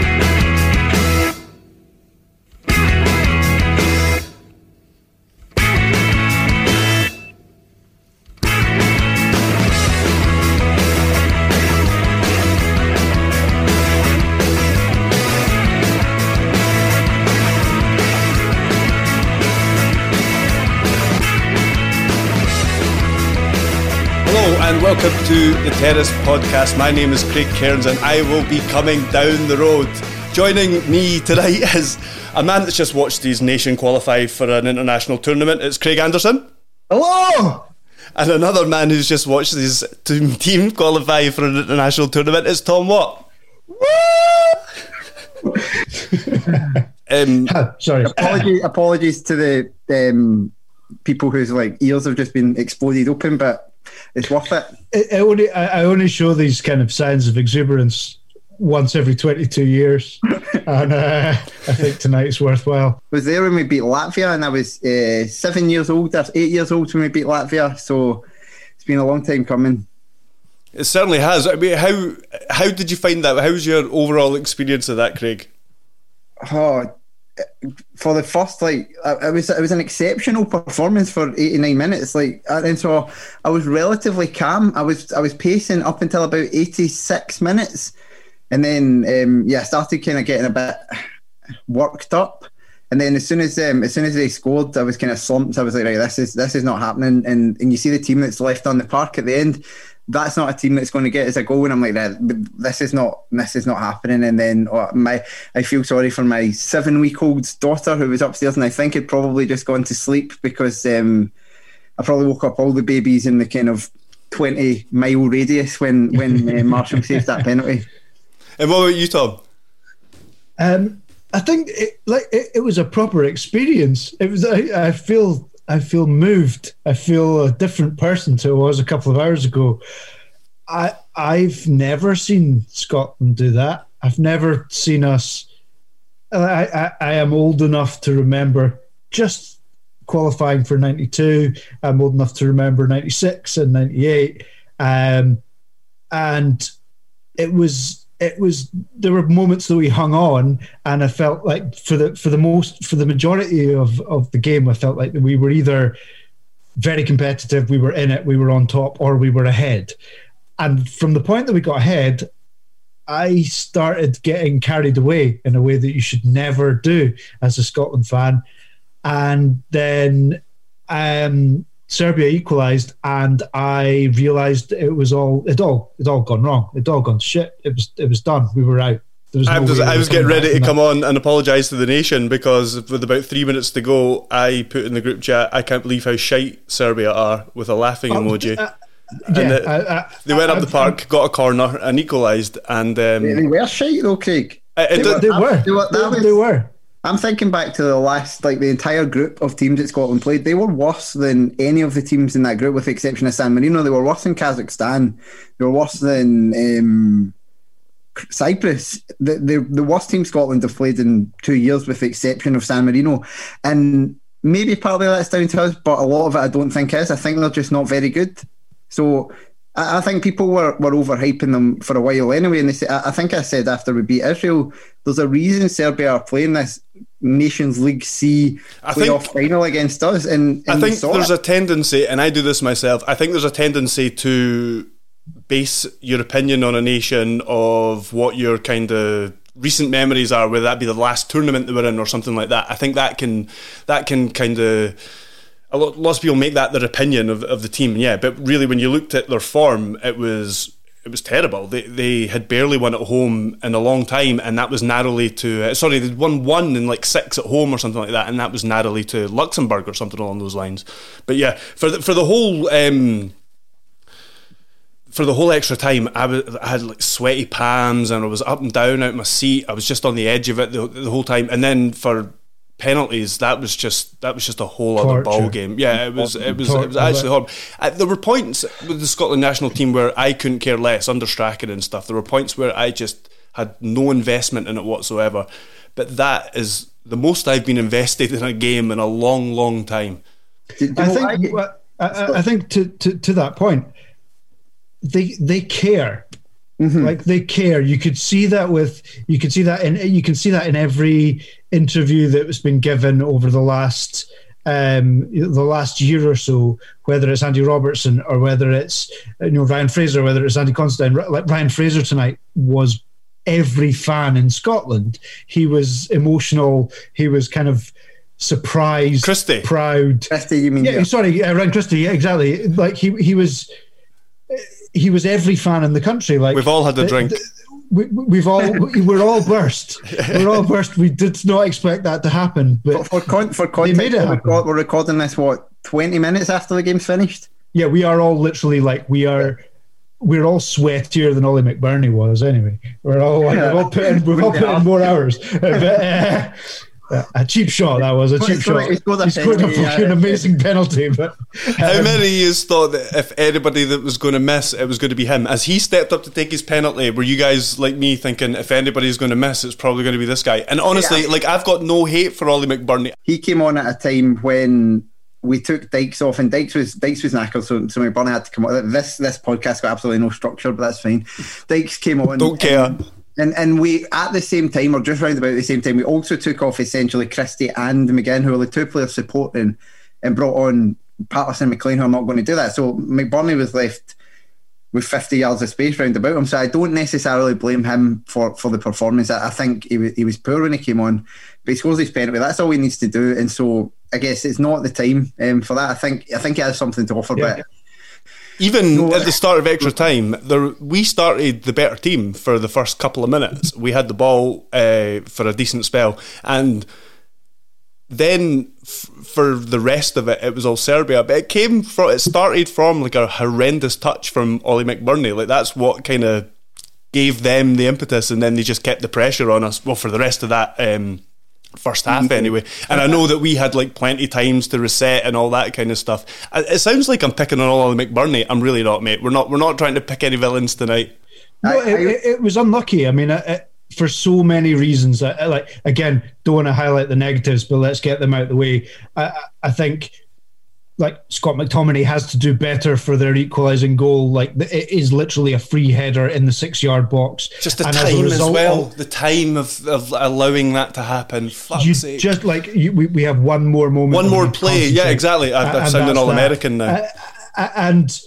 Hello welcome to the Terrace Podcast. My name is Craig Cairns and I will be coming down the road. Joining me tonight is a man that's just watched his nation qualify for an international tournament. It's Craig Anderson. Hello! And another man who's just watched his t- team qualify for an international tournament is Thom Watt. um, Sorry. Apology, apologies to the um, people whose like ears have just been exploded open, but it's worth it. I, I only I I only show these kind of signs of exuberance once every 22 years, and uh, I think tonight's worthwhile. I was there when we beat Latvia, and I was uh, seven years old, or eight years old when we beat Latvia. So it's been a long time coming. it certainly has. I mean, how how did you find that? How was your overall experience of that, Craig? Oh, for the first like it was it was an exceptional performance for 89 minutes like and so I was relatively calm. I was I was pacing up until about 86 minutes and then um, yeah started kind of getting a bit worked up. And then as soon as um, as soon as they scored I was kind of slumped. I was like right this is this is not happening. And and you see the team that's left on the park at the end that's not a team that's going to get us a goal. And I'm like, "Nah, this is not, this is not happening. And then oh, my, I feel sorry for my seven week old daughter who was upstairs, and I think had probably just gone to sleep because um, I probably woke up all the babies in the kind of 20 mile radius when when uh, Marshall saved that penalty. And what about you, Thom? Um, I think it, like it, it was a proper experience. It was. I, I feel. I feel moved. I feel a different person to I was a couple of hours ago. I I've never seen Scotland do that. I've never seen us. I I, I am old enough to remember just qualifying for '92. I'm old enough to remember '96 and '98. Um, and it was it was there were moments that we hung on and I felt like for the for the most for the majority of of the game I felt like we were either very competitive we were in it we were on top or we were ahead. And from the point that we got ahead I started getting carried away in a way that you should never do as a Scotland fan. And then um Serbia equalised, and I realised it was all it all it all gone wrong. It all gone shit. It was it was done. We were out. There was I was, I was getting ready to come on and apologise to the nation because with about three minutes to go, I put in the group chat, I can't believe how shite Serbia are with a laughing emoji. uh, and yeah, it- I- I- they went up the park, got a corner, and equalised. And um, They were shite though, Craig. it, it They, did- they were. They were- that They, was- they were. I'm thinking back to the last, like the entire group of teams that Scotland played. They were worse than any of the teams in that group, with the exception of San Marino. They were worse than Kazakhstan. They were worse than um, Cyprus. The, the the worst team Scotland have played in two years, with the exception of San Marino. And maybe partly that's down to us, but a lot of it I don't think is. I think they're just not very good. So I, I think people were, were overhyping them for a while anyway. And they I, I think I said after we beat Israel, there's a reason Serbia are playing this Nations League C I playoff think- final against us. And, and I think there's it. a tendency, and I do this myself. I think there's a tendency to base your opinion on a nation of what your kind of recent memories are, whether that be the last tournament they were in or something like that. I think that can that can kind of a lot, lots of people make that their opinion of, of the team. Yeah, but really, when you looked at their form, it was it was terrible. They they had barely won at home in a long time, and that was narrowly to uh, sorry, they'd won one in like six at home or something like that, and that was narrowly to Luxembourg or something along those lines. But yeah, for the, for the whole. Um, for the whole extra time, I, was, I had like sweaty palms and I was up and down out of my seat. I was just on the edge of it the, the whole time. And then for penalties, that was just that was just a whole Torture. other ball game. Yeah, it was it was Torture. it was actually horrible. Uh, there were points with the Scotland national team where I couldn't care less under Strachan and stuff. There were points where I just had no investment in it whatsoever. But that is the most I've been invested in a game in a long, long time. I think. I, I think to, to to that point, they they care. Mm-hmm. Like they care. You could see that with you could see that in you can see that in every interview that has been given over the last um, the last year or so, whether it's Andy Robertson or whether it's you know Ryan Fraser, whether it's Andy Considine. Like Ryan Fraser tonight was every fan in Scotland. He was emotional. He was kind of surprised, Christie. proud. Christie, you mean? Yeah, yeah. sorry, uh, Ryan Christie. Yeah, exactly. Like he he was he was every fan in the country. Like we've all had a drink. we, have all we're all burst. We're all burst. We did not expect that to happen, but for for, for context, made it we're, we're recording this what twenty minutes after the game's finished. Yeah, we are all literally like we are. We're all sweatier than Ollie McBurnie was. Anyway, we're all like, we've all put in, we've all put in more hours. But, uh, a cheap shot that was a cheap shot. He scored, he scored a fucking yeah. amazing penalty. But um, how many of you thought that if anybody that was going to miss, it was going to be him? As he stepped up to take his penalty, were you guys like me thinking if anybody's going to miss, it's probably going to be this guy? And honestly, yeah. like I've got no hate for Ollie McBurnie. He came on at a time when we took Dykes off, and Dykes was Dykes was knackered, so so McBurnie had to come on. This this podcast got absolutely no structure, but that's fine. Dykes came on. Don't care. And, and and we at the same time, or just round about the same time, we also took off essentially Christie and McGinn, who were the two players supporting, and brought on Paterson and McLean, who are not going to do that. So McBurnie was left with 50 yards of space round about him. So I don't necessarily blame him for, for the performance. I, I think he he was poor when he came on, but he scores his penalty. That's all he needs to do. And so I guess it's not the time um, for that. I think I think he has something to offer, yeah. but even at the start of extra time, there, we started the better team for the first couple of minutes. We had the ball uh, for a decent spell, and then f- for the rest of it, it was all Serbia. But it came from it started from like a horrendous touch from Ollie McBurnie. Like that's what kind of gave them the impetus, and then they just kept the pressure on us. Well, for the rest of that. Um, first half mm-hmm. anyway. And I know that we had like plenty times to reset and all that kind of stuff. It sounds like I'm picking on Ollie McBurnie. I'm really not, mate. We're not. We're not trying to pick any villains tonight. No, it, it, it was unlucky. I mean, it, for so many reasons. like again, don't want to highlight the negatives, but let's get them out of the way. I, I think like Scott McTominay has to do better for their equalising goal. Like it is literally a free header in the six yard box. Just the and time as, as, well. The time of, of allowing that to happen. Fuck's you sake. Just like you, we, we have one more moment. One more play. Yeah, exactly. I, am sounding all American now. Uh, and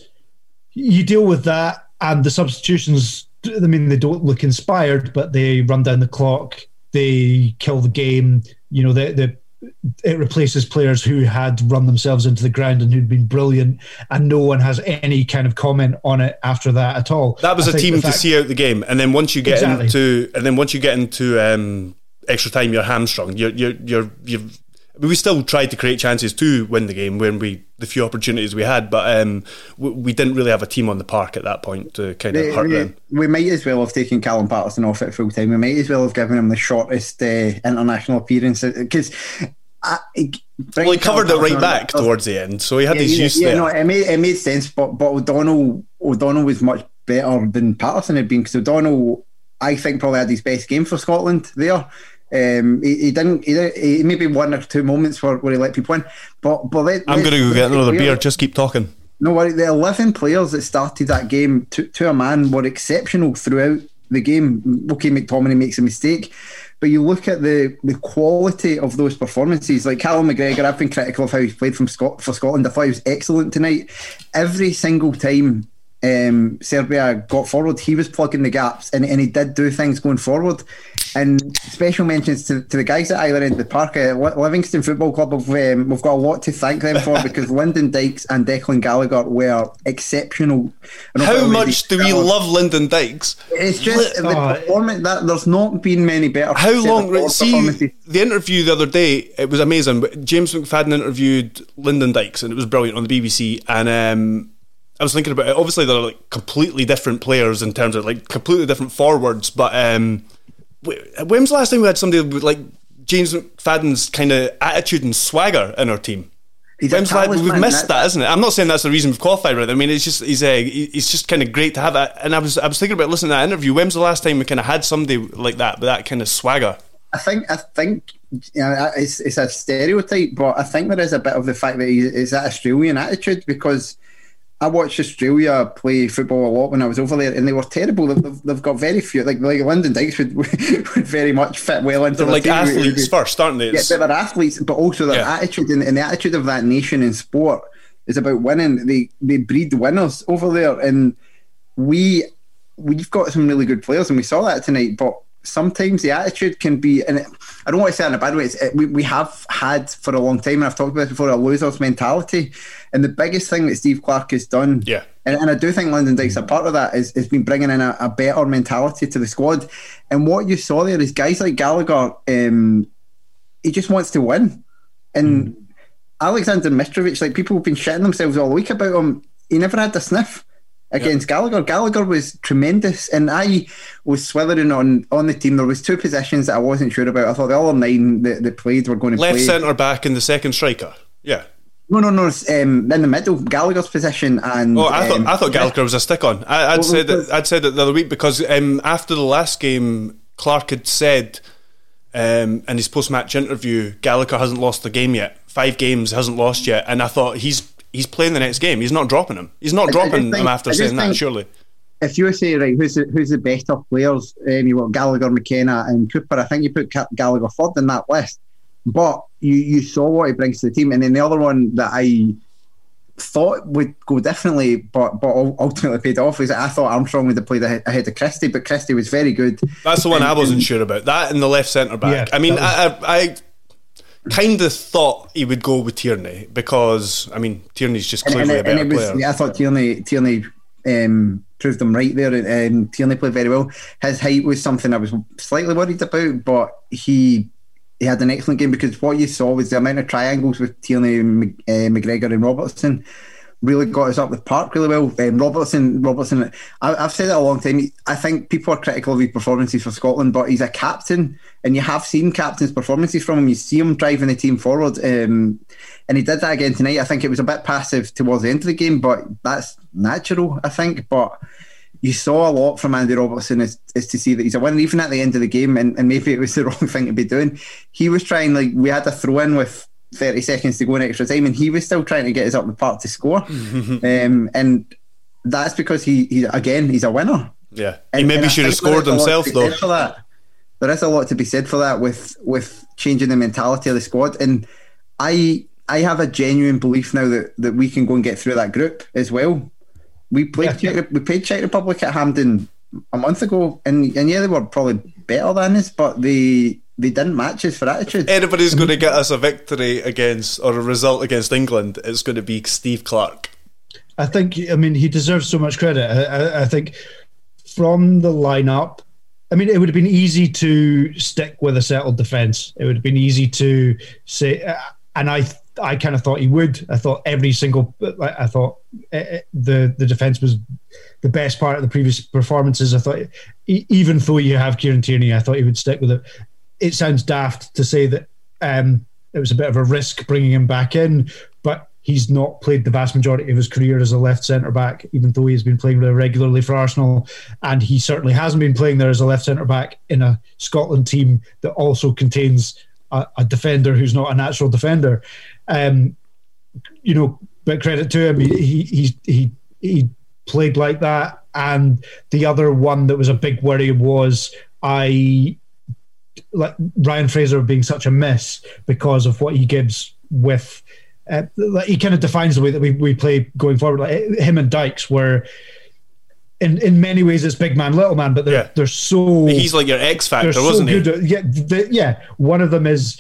you deal with that, and the substitutions. I mean, they don't look inspired, but they run down the clock. They kill the game. You know, the the it replaces players who had run themselves into the ground and who'd been brilliant, and no one has any kind of comment on it after that at all. That was I a team fact, to see out the game, and then once you get exactly. into, and then once you get into um, extra time, you're hamstrung. You're you're you're you've. We still tried to create chances to win the game when we the few opportunities we had, but um, we, we, didn't really have a team on the park at that point to kind of hurt we, them. We might as well have taken Callum Paterson off at full time. We might as well have given him the shortest uh, international appearance because I, well, he covered it right back towards the end, so he had yeah, his use yeah, there. No, it made it made sense, but but O'Donnell O'Donnell was much better than Paterson had been because O'Donnell, I think, probably had his best game for Scotland there. Um, he, he, didn't. He, he maybe one or two moments where, where he let people in, but but I'm going to go get another beer. Just keep talking. No worry. The eleven players that started that game to, to a man were exceptional throughout the game. Okay, McTominay makes a mistake, but you look at the the quality of those performances. Like Callum McGregor, I've been critical of how he's played from Scot- for Scotland. I thought he was excellent tonight. Every single time um, Serbia got forward, he was plugging the gaps and, and he did do things going forward. And special mentions to, to the guys at either end of the park. Uh, Livingston Football Club, have, um, we've got a lot to thank them for because Lyndon Dykes and Declan Gallagher were exceptional. How much do we love Lyndon Dykes? It's just the oh, performance that there's not been many better. How long? See, the interview the other day, it was amazing. James McFadden interviewed Lyndon Dykes and it was brilliant on the BBC. And um, I was thinking about it. Obviously, they're like completely different players in terms of like completely different forwards. But um, when was the last time we had somebody with like James McFadden's kind of attitude and swagger in our team? He's When's like, we've missed that, isn't it? I'm not saying that's the reason we've qualified with it. I mean, it's just he's uh, a, he's just kind of great to have that. And I was I was thinking about listening to that interview. When's the last time we kind of had somebody like that with that kind of swagger? I think I think you know, it's it's a stereotype, but I think there is a bit of the fact that he's, that Australian attitude because I watched Australia play football a lot when I was over there, and they were terrible. They've, they've got very few, like like Lyndon Dykes would, would very much fit well into. They're like team. athletes first, aren't they? Yeah, they're athletes, but also their yeah. attitude and, and, the attitude of that nation in sport is about winning. They they breed winners over there, and we we've got some really good players, and we saw that tonight. But sometimes the attitude can be, and I don't want to say it in a bad way. It, we, we have had for a long time, and I've talked about it before, a loser's mentality. And the biggest thing that Steve Clarke has done, yeah, and, and I do think Lyndon Dykes a part of that is has been bringing in a, a, better mentality to the squad. And what you saw there is guys like Gallagher, um, he just wants to win, and. Mm. Alexander Mitrovic, like people have been shitting themselves all week about him. He never had the sniff against. Gallagher. Gallagher was tremendous, and I was swithering on on the team. There was two positions that I wasn't sure about. I thought the other nine that, that played were going to left play. centre back and the second striker. Yeah. No, no, no. Um, in the middle, Gallagher's position, and oh, I thought um, I thought Gallagher was a stick on. I, would said that I'd said that the other week because um, after the last game, Clarke had said um, in his post match interview, Gallagher hasn't lost the game yet. Five games hasn't lost yet, and I thought he's he's playing the next game. He's not dropping him. He's not dropping think, him after saying that. Surely. If you say right, who's the, who's the better players? Um, you got Gallagher, McKenna, and Cooper. I think you put Gallagher third in that list. But you you saw what he brings to the team, and then the other one that I thought would go differently, but but ultimately paid off is I thought Armstrong would have played ahead of Christie, but Christie was very good. That's the one and, I wasn't and, sure about. That in the left centre back. Yeah, I mean, was, I, I kind of thought he would go with Tierney because I mean Tierney's just clearly and, and, a better was, player. Yeah, I thought Tierney Tierney um, proved him right there, and um, Tierney played very well. His height was something I was slightly worried about, but he he had an excellent game because what you saw was the amount of triangles with Tierney, uh, McGregor, and Robertson really got us up with Park really well. Um, Robertson, Robertson, I, have said it a long time. I think people are critical of his performances for Scotland, but he's a captain, and you have seen captain's performances from him. You see him driving the team forward, um, and he did that again tonight. I think it was a bit passive towards the end of the game, but that's natural, I think. But you saw a lot from Andy Robertson is, is to see that he's a winner, even at the end of the game, and, and maybe it was the wrong thing to be doing. He was trying, like, we had a throw in with 30 seconds to go in extra time, and he was still trying to get us up the park to score. um, and that's because he, he, again, he's a winner. Yeah, and, he maybe should have scored himself though. For that. There is a lot to be said for that with with changing the mentality of the squad, and I I have a genuine belief now that, that we can go and get through that group as well. We played yeah. Czech, we played Czech Republic at Hampden a month ago, and and yeah, they were probably better than us, but they they didn't match us for attitude. If Anybody's going to get us a victory against or a result against England, it's going to be Steve Clarke. I think. I mean, he deserves so much credit. I, I think from the lineup. I mean, it would have been easy to stick with a settled defence. It would have been easy to say, uh, and I, I kind of thought he would. I thought every single, I thought uh, the the defence was the best part of the previous performances. I thought, even though you have Kieran Tierney, I thought he would stick with it it sounds daft to say that um, it was a bit of a risk bringing him back in, but he's not played the vast majority of his career as a left centre back, even though he's been playing there regularly for Arsenal. And he certainly hasn't been playing there as a left centre back in a Scotland team that also contains a, a defender who's not a natural defender. Um, you know, but credit to him, he he he he played like that. And the other one that was a big worry was I like Ryan Fraser being such a miss because of what he gives with. Uh, like he kind of defines the way that we, we play going forward. Like him and Dykes were. In, in many ways, it's big man, little man, but they're, yeah. they're so. He's like your X factor, wasn't he? Yeah, the, yeah. One of them is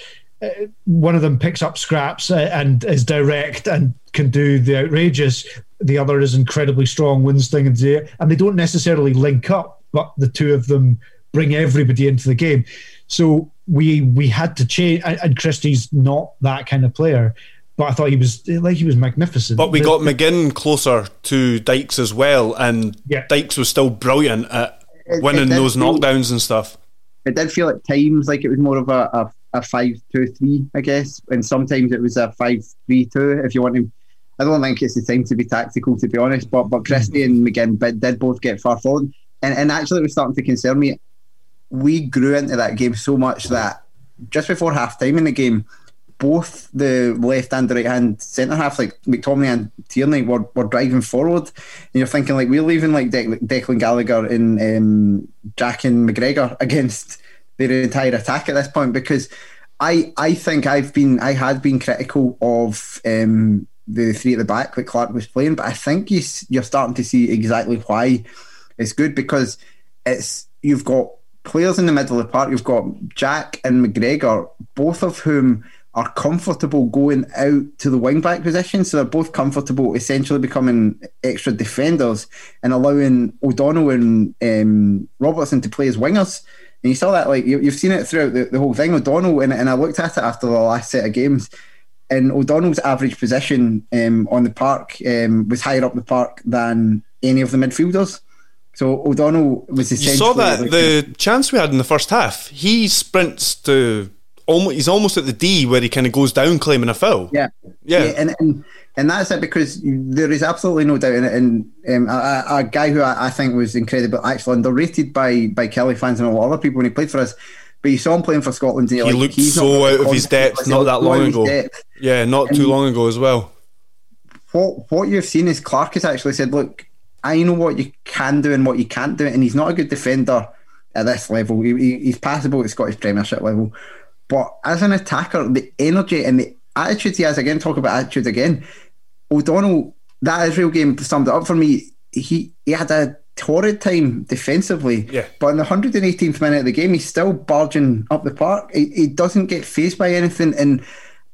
one of them picks up scraps uh, and is direct and can do the outrageous. The other is incredibly strong, wins things, and they don't necessarily link up, but the two of them bring everybody into the game. So we we had to change, and, Christie's not that kind of player, but I thought he was like he was magnificent. But we the, got McGinn closer to Dykes as well, and yeah. Dykes was still brilliant at it, winning it those feel, knockdowns and stuff. It did feel at times like it was more of a, a, a five two three, I guess, and sometimes it was a five three two. If you want to, I don't think it's the time to be tactical, to be honest. But but Christie and McGinn did both get far forward, and and actually it was starting to concern me. We grew into that game so much that just before half time in the game both the left and the right hand centre half, like McTominay and Tierney, were, were driving forward. And you're thinking, like, we're leaving like De- Declan Gallagher and um, Jack and McGregor against their entire attack at this point because I I think I've been I had been critical of um, the three at the back that Clarke was playing, but I think you, you're starting to see exactly why it's good because it's you've got players in the middle of the park. You've got Jack and McGregor, both of whom are comfortable going out to the wing back position. So they're both comfortable essentially becoming extra defenders and allowing O'Donnell and um, Robertson to play as wingers. And you saw that, like, you, have seen it throughout the, the whole thing. O'Donnell, and, and I looked at it after the last set of games, and O'Donnell's average position um, on the park um, was higher up the park than any of the midfielders. So O'Donnell was essentially. You saw that like the a, chance we had in the first half. He sprints to almost he's almost at the D where he kind of goes down claiming a foul. Yeah, yeah, yeah and, and and that's it because there is absolutely no doubt in it. And um, a, a, guy who I, I, think was incredible, actually underrated by by Killie fans and a lot of other people when he played for us. But you saw him playing for Scotland. And he like, looked so out of his depth not that long ago. Yeah, not and too long ago as well. What what you've seen is Clarke has actually said, "Look, I know what you can do and what you can't do," and he's not a good defender at this level. He, he, he's passable at Scottish Premiership level, but as an attacker, the energy and the attitude he has, again, talk about attitude again. O'Donnell, that Israel game summed it up for me. He he had a torrid time defensively, yeah. but in the 118th minute of the game, he's still barging up the park. He, he doesn't get phased by anything. And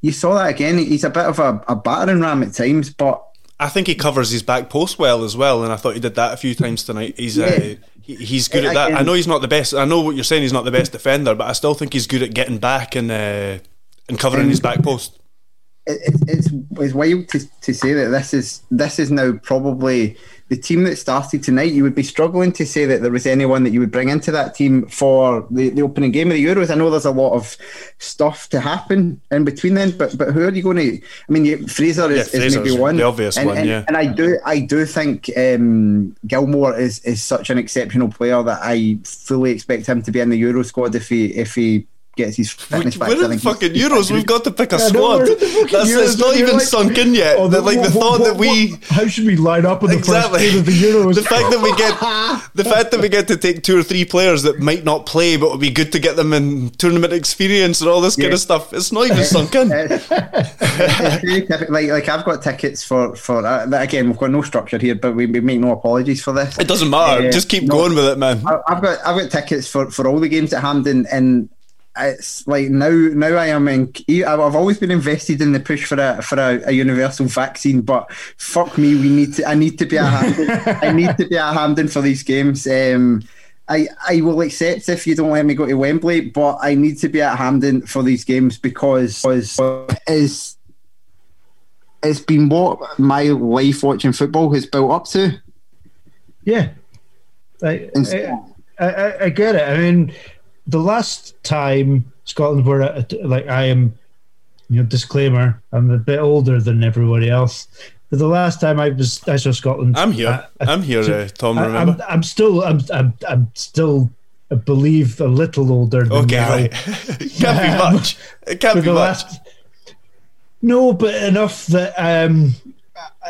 you saw that again. He's a bit of a, a battering ram at times, but I think he covers his back post well as well, and I thought he did that a few times tonight. He's yeah. uh, he, he's good at that. I know he's not the best. I know what you're saying. He's not the best defender, but I still think he's good at getting back and uh, and covering his back post. It, it's it's wild to, to say that this is this is now probably the team that started tonight, you would be struggling to say that there was anyone that you would bring into that team for the, the opening game of the Euros. I know there's a lot of stuff to happen in between then, but but who are you going to? I mean, Fraser is, yeah, is maybe one, the obvious and, one, and, yeah. And I do I do think um, Gilmour is is such an exceptional player that I fully expect him to be in the Euro squad if he if he gets his fitness back. We're in the fucking Euros. We've got to pick a squad. That's it's not even like, sunk in yet. Oh, the, like the thought what, that we. What, how should we line up in the exactly. first game of the Euros? the fact that we get the fact that we get to take two or three players that might not play, but would be good to get them in tournament experience and all this yeah. kind of stuff. It's not even sunk in. like like I've got tickets for for uh, again. We've got no structure here, but we, we make no apologies for this. It doesn't matter. Uh, Just keep no, going with it, man. I, I've got I've got tickets for for all the games at Hampden and it's like now now I am in I've always been invested in the push for a for a, a universal vaccine but fuck me we need to I need to be a Hampden I need to be a Hampden for these games. Um, I I will accept if you don't let me go to Wembley but I need to be at Hampden for these games because is it's been what my life watching football has built up to. Yeah. I, I, I, I get it. I mean the last time Scotland were at, like I am, you know, disclaimer, I'm a bit older than everybody else. But the last time I was, I saw Scotland. I'm here. I, am here, uh, Thom. Remember? I'm, I'm still, I'm, I'm, I'm still, I believe, a little older. Than okay, now. right. can't be much. It can't be much. Last, no, but enough that um,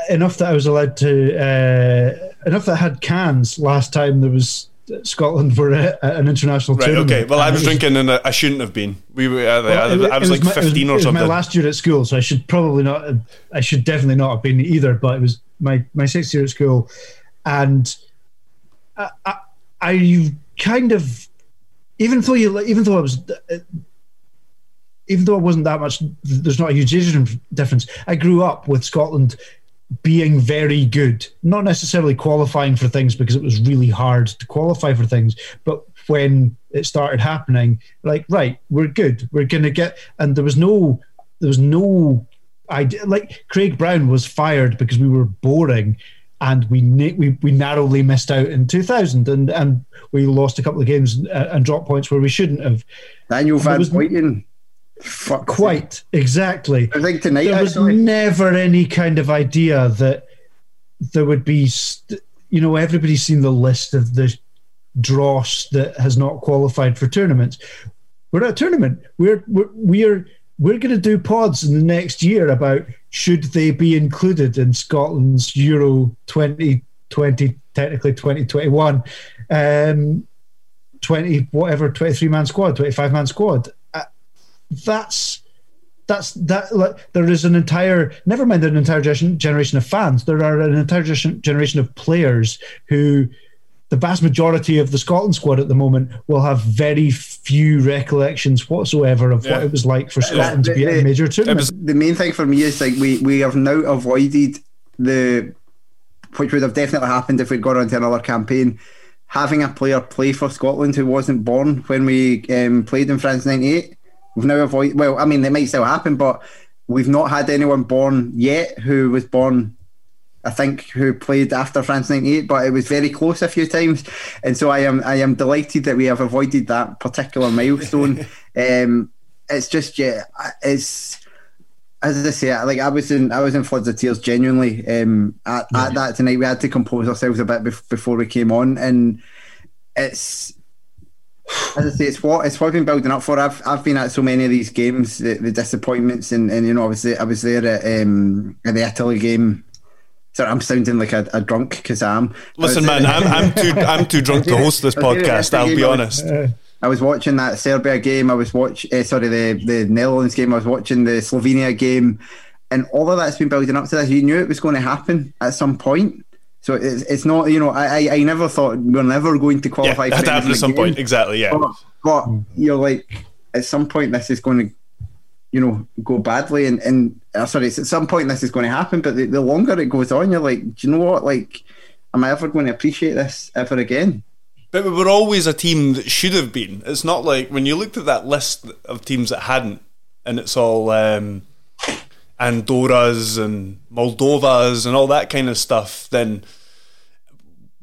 enough that I was allowed to uh, enough that I had cans last time there was Scotland were at an international right, tournament. Okay, well, I was, was drinking and I shouldn't have been. We were, uh, well, I, was, I was like my, fifteen was, or something. It was my last year at school, so I should probably not. I should definitely not have been either. But it was my my sixth year at school, and I, I, I kind of, even though you, even though I was. Even though it wasn't that much, there's not a huge difference. I grew up with Scotland being very good, not necessarily qualifying for things because it was really hard to qualify for things, but when it started happening, like right, we're good, we're gonna get, and there was no, there was no I like Craig Brown was fired because we were boring, and we we we narrowly missed out in 2000, and and we lost a couple of games and, and dropped points where we shouldn't have. Daniel Van Buyten. Fuck quite exactly. I think tonight there was actually. never any kind of idea that there would be, st- you know, everybody's seen the list of the dross that has not qualified for tournaments. We're at a tournament. We're we're we're we're going to do pods in the next year about should they be included in Scotland's Euro 2020, technically 2021, um, 20, whatever, 23 man squad, 25 man squad. Uh, that's that's that like, there is an entire never mind an entire generation of fans there are an entire generation of players who the vast majority of the Scotland squad at the moment will have very few recollections whatsoever of yeah. what it was like for Scotland the, to be the, at a major tournament. Was, the main thing for me is like we we have now avoided the which would have definitely happened if we'd gone on to another campaign. Having a player play for Scotland who wasn't born when we um, played in France '98, we've now avoided. Well, I mean, it might still happen, but we've not had anyone born yet who was born I think, who played after France '98, but it was very close a few times, and so I am I am delighted that we have avoided that particular milestone. um, it's just yeah, it's as I say, like I was in I was in floods of tears genuinely. Um, at, yeah. at that tonight, we had to compose ourselves a bit bef- before we came on, and it's as I say, it's what it's what I've been building up for. I've I've been at so many of these games, the, the disappointments, and, and you know, obviously I was there at um, at the Italy game Sorry, I'm sounding like a, a drunk because I'm. Listen, man, I'm, I'm too I'm too drunk to host this podcast. I'll be honest. I was watching that Serbia game. I was watch. Uh, sorry, the the Netherlands game. I was watching the Slovenia game, and all of that's been building up to this. You knew it was going to happen at some point. So it's, it's not, you know, I, I never thought we are never going to qualify. Yeah, for happen at some game. point, exactly. Yeah, but, but you're like, at some point, this is going to you know, go badly. And, and uh, sorry, at some point this is going to happen, but the, the longer it goes on, you're like, do you know what? Like, am I ever going to appreciate this ever again? But we were always a team that should have been. It's not like when you looked at that list of teams that hadn't, and it's all um, Andorras and Moldovas and all that kind of stuff, then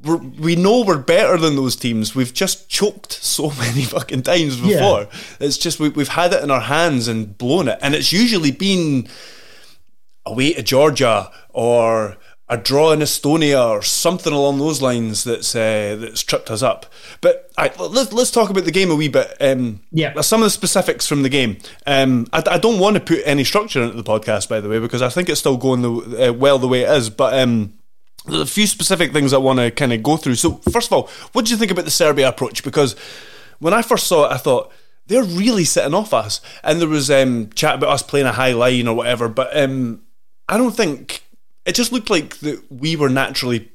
we're, we know we're better than those teams. We've just choked so many fucking times before. Yeah. It's just we, we've had it in our hands and blown it, and it's usually been away to Georgia or a draw in Estonia or something along those lines that's uh, that's tripped us up. But right, let's let's talk about the game a wee bit. Um, yeah, some of the specifics from the game. Um, I, I, don't want to put any structure into the podcast, by the way, because I think it's still going the, uh, well the way it is. But um, there's a few specific things I want to kind of go through. So, first of all, what do you think about the Serbia approach? Because when I first saw it, I thought they're really sitting off us, and there was um, chat about us playing a high line or whatever. But um, I don't think it just looked like that we were naturally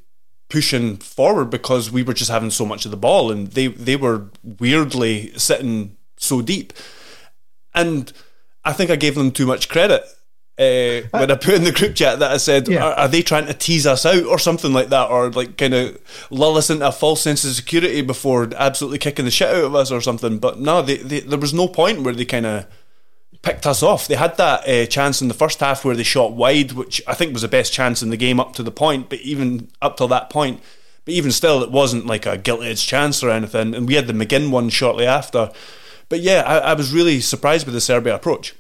pushing forward because we were just having so much of the ball, and they they were weirdly sitting so deep. And I think I gave them too much credit uh, when I put in the group chat that I said, yeah. are, are, they trying to tease us out or something like that, or like kind of lull us into a false sense of security before absolutely kicking the shit out of us or something? But no, they, they, there was no point where they kind of picked us off. They had that uh, chance in the first half where they shot wide, which I think was the best chance in the game up to the point, but even up till that point. But even still, it wasn't like a guilty edge chance or anything. And we had the McGinn one shortly after. But yeah, I, I was really surprised with the Serbia approach.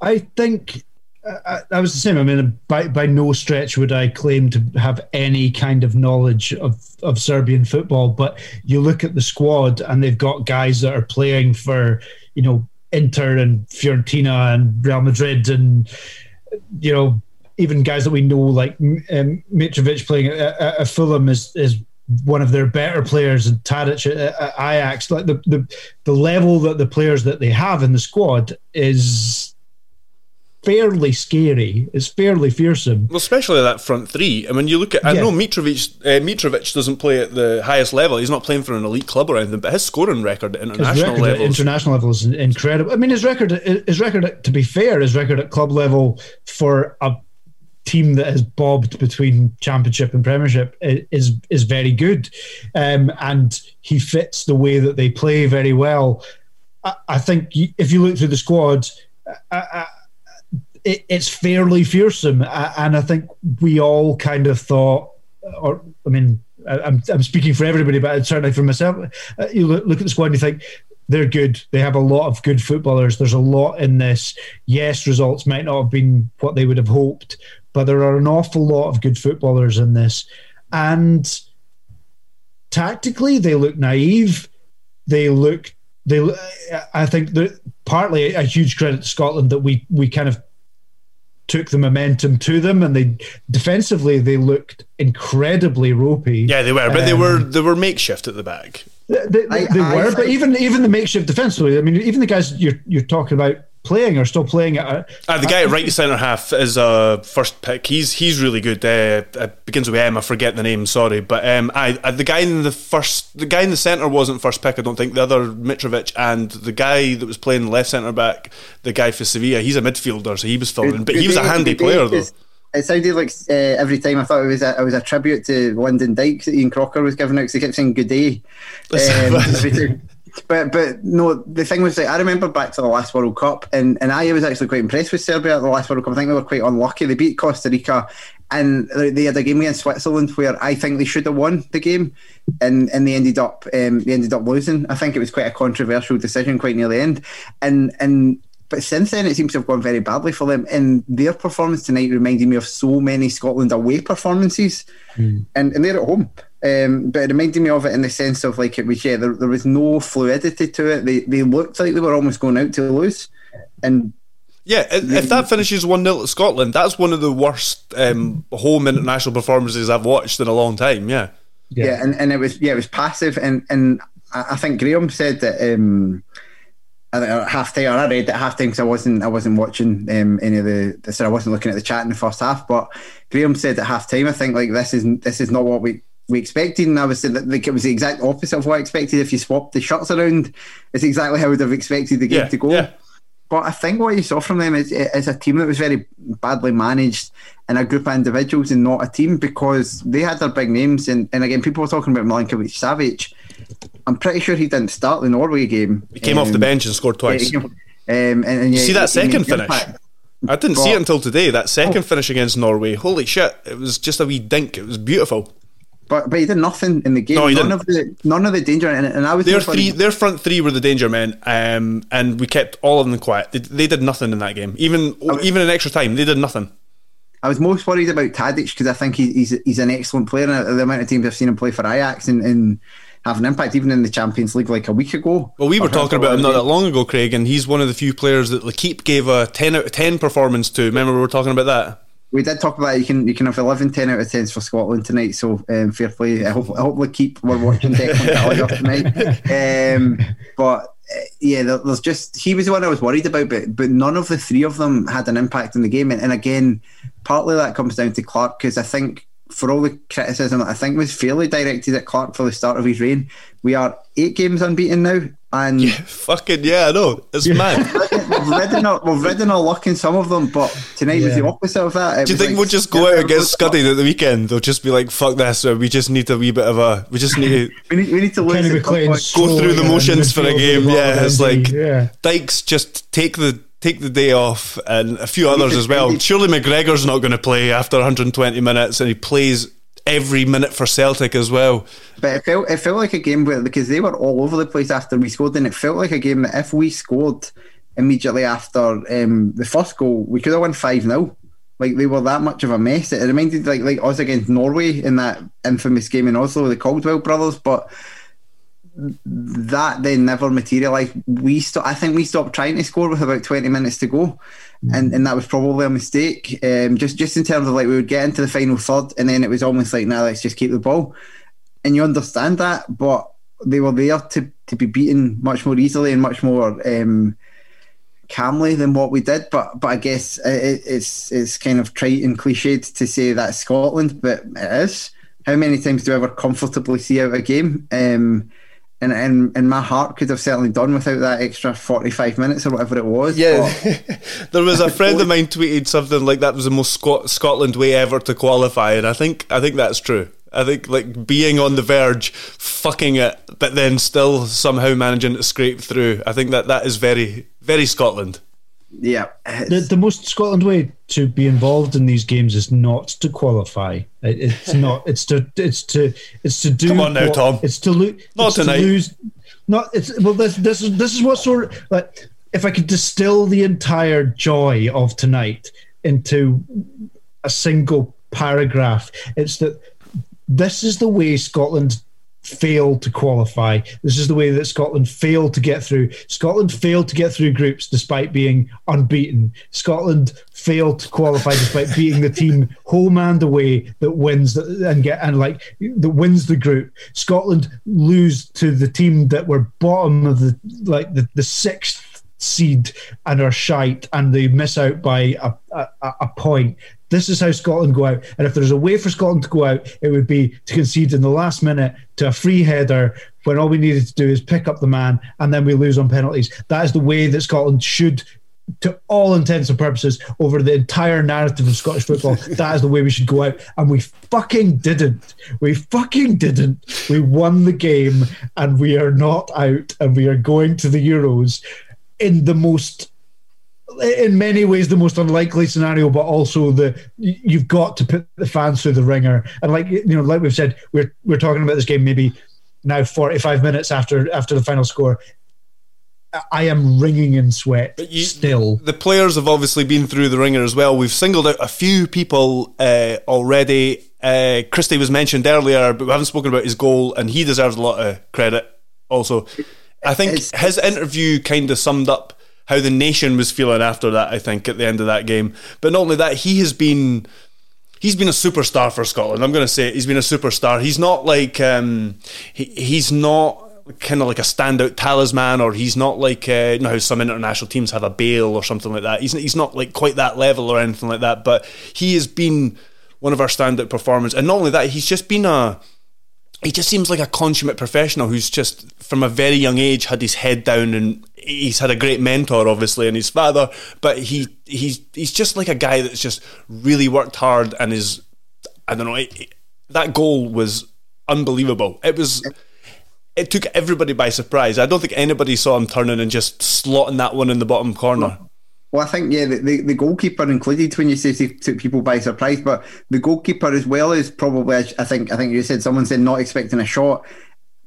I think I, I, was the same. I mean, by by no stretch would I claim to have any kind of knowledge of of Serbian football. But you look at the squad, and they've got guys that are playing for you know Inter and Fiorentina and Real Madrid, and you know even guys that we know like um, Mitrovic playing at, at Fulham is is one of their better players and Tadic at, at Ajax. Like the, the the level that the players that they have in the squad is fairly scary. It's fairly fearsome. Well, especially that front three. I mean, you look at. I yeah. know Mitrovic. Uh, Mitrovic doesn't play at the highest level. He's not playing for an elite club or anything. But his scoring record at international level, international level, is incredible. I mean, his record, his record. To be fair, his record at club level for a team that has bobbed between championship and premiership is is very good, um, and he fits the way that they play very well. I, I think if you look through the squad. I, I, it, it's fairly fearsome, and I think we all kind of thought, or I mean, I'm I'm speaking for everybody, but certainly for myself. Uh, you look, at the squad and you think they're good. They have a lot of good footballers. There's a lot in this. Yes, results might not have been what they would have hoped, but there are an awful lot of good footballers in this. And tactically, they look naive. They look. They. I think that partly a huge credit to Scotland that we we kind of took the momentum to them, and they defensively they looked incredibly ropey. Yeah, they were, but um, they were they were makeshift at the back. They, they, I, they I, were, I, but even even the makeshift defensively. I mean, even the guys you're you're talking about playing or still playing at. Uh, the guy at right centre half is a uh, first pick. He's he's really good. Uh, it begins with M. I forget the name. Sorry, but um, I, I the guy in the first the guy in the centre wasn't first pick. I don't think the other Mitrovic and the guy that was playing left centre back, the guy for Sevilla. He's a midfielder, so he was filling. But he was a handy player though. It sounded like uh, every time I thought it was a, it was a tribute to Lyndon Dykes that Ian Crocker was giving out because he kept saying "good day." Um, but but no, the thing was that I remember back to the last World Cup, and, and I was actually quite impressed with Serbia at the last World Cup. I think they were quite unlucky. They beat Costa Rica, and they had a game against Switzerland where I think they should have won the game, and and they ended up um, they ended up losing. I think it was quite a controversial decision quite near the end, and and. But since then, it seems to have gone very badly for them. And their performance tonight reminded me of so many Scotland away performances, mm. and, and they're at home. Um, but it reminded me of it in the sense of like it was yeah there, there was no fluidity to it. They they looked like they were almost going out to lose, and yeah, if that finishes 1 0 to Scotland, that's one of the worst um, home international performances I've watched in a long time. Yeah. Yeah, yeah and, and it was yeah, it was passive and and I think Graham said that um at half time I read at half time because I wasn't I wasn't watching um, any of the, the so I wasn't looking at the chat in the first half, but Graham said at half time I think like this is this is not what we we expected, and I was saying that like, it was the exact opposite of what I expected. If you swapped the shirts around, it's exactly how I would have expected the game yeah, to go. Yeah. But I think what you saw from them is, is a team that was very badly managed and a group of individuals and not a team because they had their big names. And, and again, people were talking about Milinkovic Savic. I'm pretty sure he didn't start the Norway game. He came um, off the um, bench and scored twice. um, and, and, yeah, you see that second finish? Impact. I didn't but, see it until today. That second oh, finish against Norway. Holy shit! It was just a wee dink. It was beautiful. But but he did nothing in the game. No, he none didn't. of the none of the danger and, and I was their three their front three were the danger men, um, and we kept all of them quiet. They, they did nothing in that game. Even was, even in extra time, they did nothing. I was most worried about Tadic because I think he, he's he's an excellent player. And the amount of teams I've seen him play for Ajax and, and have an impact, even in the Champions League like a week ago. Well, we were talking about him not that long ago, Craig, and he's one of the few players that L'Equipe gave a ten out of ten performance to. Remember we were talking about that we did talk about it. you can you can have 11 10 out of 10s for Scotland tonight so um, fair play I hope, I hope we keep we're watching Declan tonight um, but uh, yeah there's just he was the one I was worried about but but none of the three of them had an impact in the game and, and again partly that comes down to Clarke because I think for all the criticism I think was fairly directed at Clarke for the start of his reign we are eight games unbeaten now and yeah, fucking yeah, I know it's mad. we've ridden our, we've ridden our luck in some of them, but tonight yeah. was the opposite of that. It Do you think like, we'll just go out against get scudded at the weekend? They'll just be like, "Fuck this!" we just need a wee bit of a. We just need to. we need. We need to kind of go through the motions for a game. Yeah, it's like yeah. Dykes just take the take the day off, and a few others as well. Surely McGregor's not going to play after 120 minutes, and he plays every minute for Celtic as well. But it felt it felt like a game where because they were all over the place after we scored, and it felt like a game that if we scored immediately after um, the first goal, we could have won five 0 Like they were that much of a mess. It reminded like like us against Norway in that infamous game in Oslo, the Caldwell brothers, but that then never materialised. We st- I think we stopped trying to score with about twenty minutes to go, and and that was probably a mistake. Um, just just in terms of like we would get into the final third, and then it was almost like now nah, let's just keep the ball, and you understand that, but they were there to to be beaten much more easily and much more um, calmly than what we did. But but I guess it, it's it's kind of trite and cliched to say that Scotland, but it is. How many times do I ever comfortably see out a game? Um, and, and, and my heart could have certainly done without that extra 45 minutes or whatever it was. Yeah. there was a friend of mine tweeted something like that was the most Scot- Scotland way ever to qualify. And I think, I think that's true. I think like being on the verge, fucking it, but then still somehow managing to scrape through. I think that that is very, very Scotland. Yeah, the, the most Scotland way to be involved in these games is not to qualify. It, it's not. It's to. It's to. It's to do. Come on now, what, Thom. It's to lose. Not tonight. To lose, not. It's well. This. This is. This is what sort of like. If I could distill the entire joy of tonight into a single paragraph, it's that this is the way Scotland failed to qualify. This is the way that Scotland failed to get through. Scotland failed to get through groups despite being unbeaten. Scotland failed to qualify despite beating the team home and away that wins and get and like that wins the group. Scotland lose to the team that were bottom of the like the, the sixth seed and are shite and they miss out by a, a, a point. This is how Scotland go out. And if there's a way for Scotland to go out, it would be to concede in the last minute to a free header when all we needed to do is pick up the man and then we lose on penalties. That is the way that Scotland should to all intents and purposes over the entire narrative of Scottish football. that is the way we should go out. And we fucking didn't. We fucking didn't. We won the game and we are not out and we are going to the Euros in the most in many ways the most unlikely scenario, but also the you've got to put the fans through the ringer. And like you know, like we've said, we're we're talking about this game maybe now 45 minutes after after the final score. I am wringing in sweat you, still. The players have obviously been through the ringer as well. We've singled out a few people uh, already. Uh, Christie was mentioned earlier, but we haven't spoken about his goal, and he deserves a lot of credit. Also, I think it's, his interview kind of summed up how the nation was feeling after that. I think at the end of that game, but not only that, he has been he's been a superstar for Scotland. I'm going to say it. he's been a superstar. He's not like um, he, he's not kind of like a standout talisman, or he's not like uh, you know how some international teams have a Bale or something like that. He's he's not like quite that level or anything like that. But he has been one of our standout performers, and not only that, he's just been a he just seems like a consummate professional who's just from a very young age had his head down and he's had a great mentor obviously in his father but he he's he's just like a guy that's just really worked hard and is I don't know it, that goal was unbelievable. It was it took everybody by surprise. I don't think anybody saw him turning and just slotting that one in the bottom corner. Well, I think yeah, the, the, the, goalkeeper included when you say took people by surprise, but the goalkeeper as well is probably I think I think you said someone said not expecting a shot.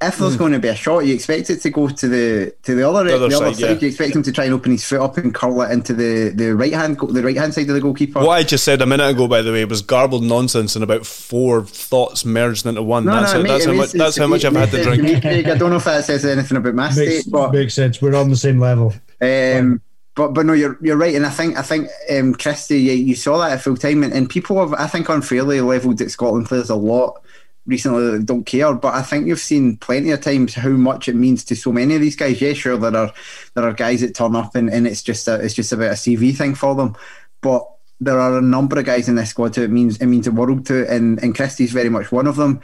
If there's mm. going to be a shot, you expect it to go to the to the other the other, the other side. side. Yeah. You expect him to try and open his foot up and curl it into the, the right hand the right hand side of the goalkeeper. What I just said a minute ago, by the way, was garbled nonsense and about four thoughts merged into one. No, that's no, how, that's, how much, that's how much I've had to drink. I don't know if that says anything about my makes, state, but makes sense. We're on the same level. Um, but but no, you're you're right, and I think I think um, Christie, you, you saw that at full time, and, and people have I think unfairly levelled at Scotland players a lot recently that don't care. But I think you've seen plenty of times how much it means to so many of these guys. Yeah, sure, there are there are guys that turn up and, and it's just a, it's just about a CV thing for them, but there are a number of guys in this squad who it means it means the world to, and and Christie's very much one of them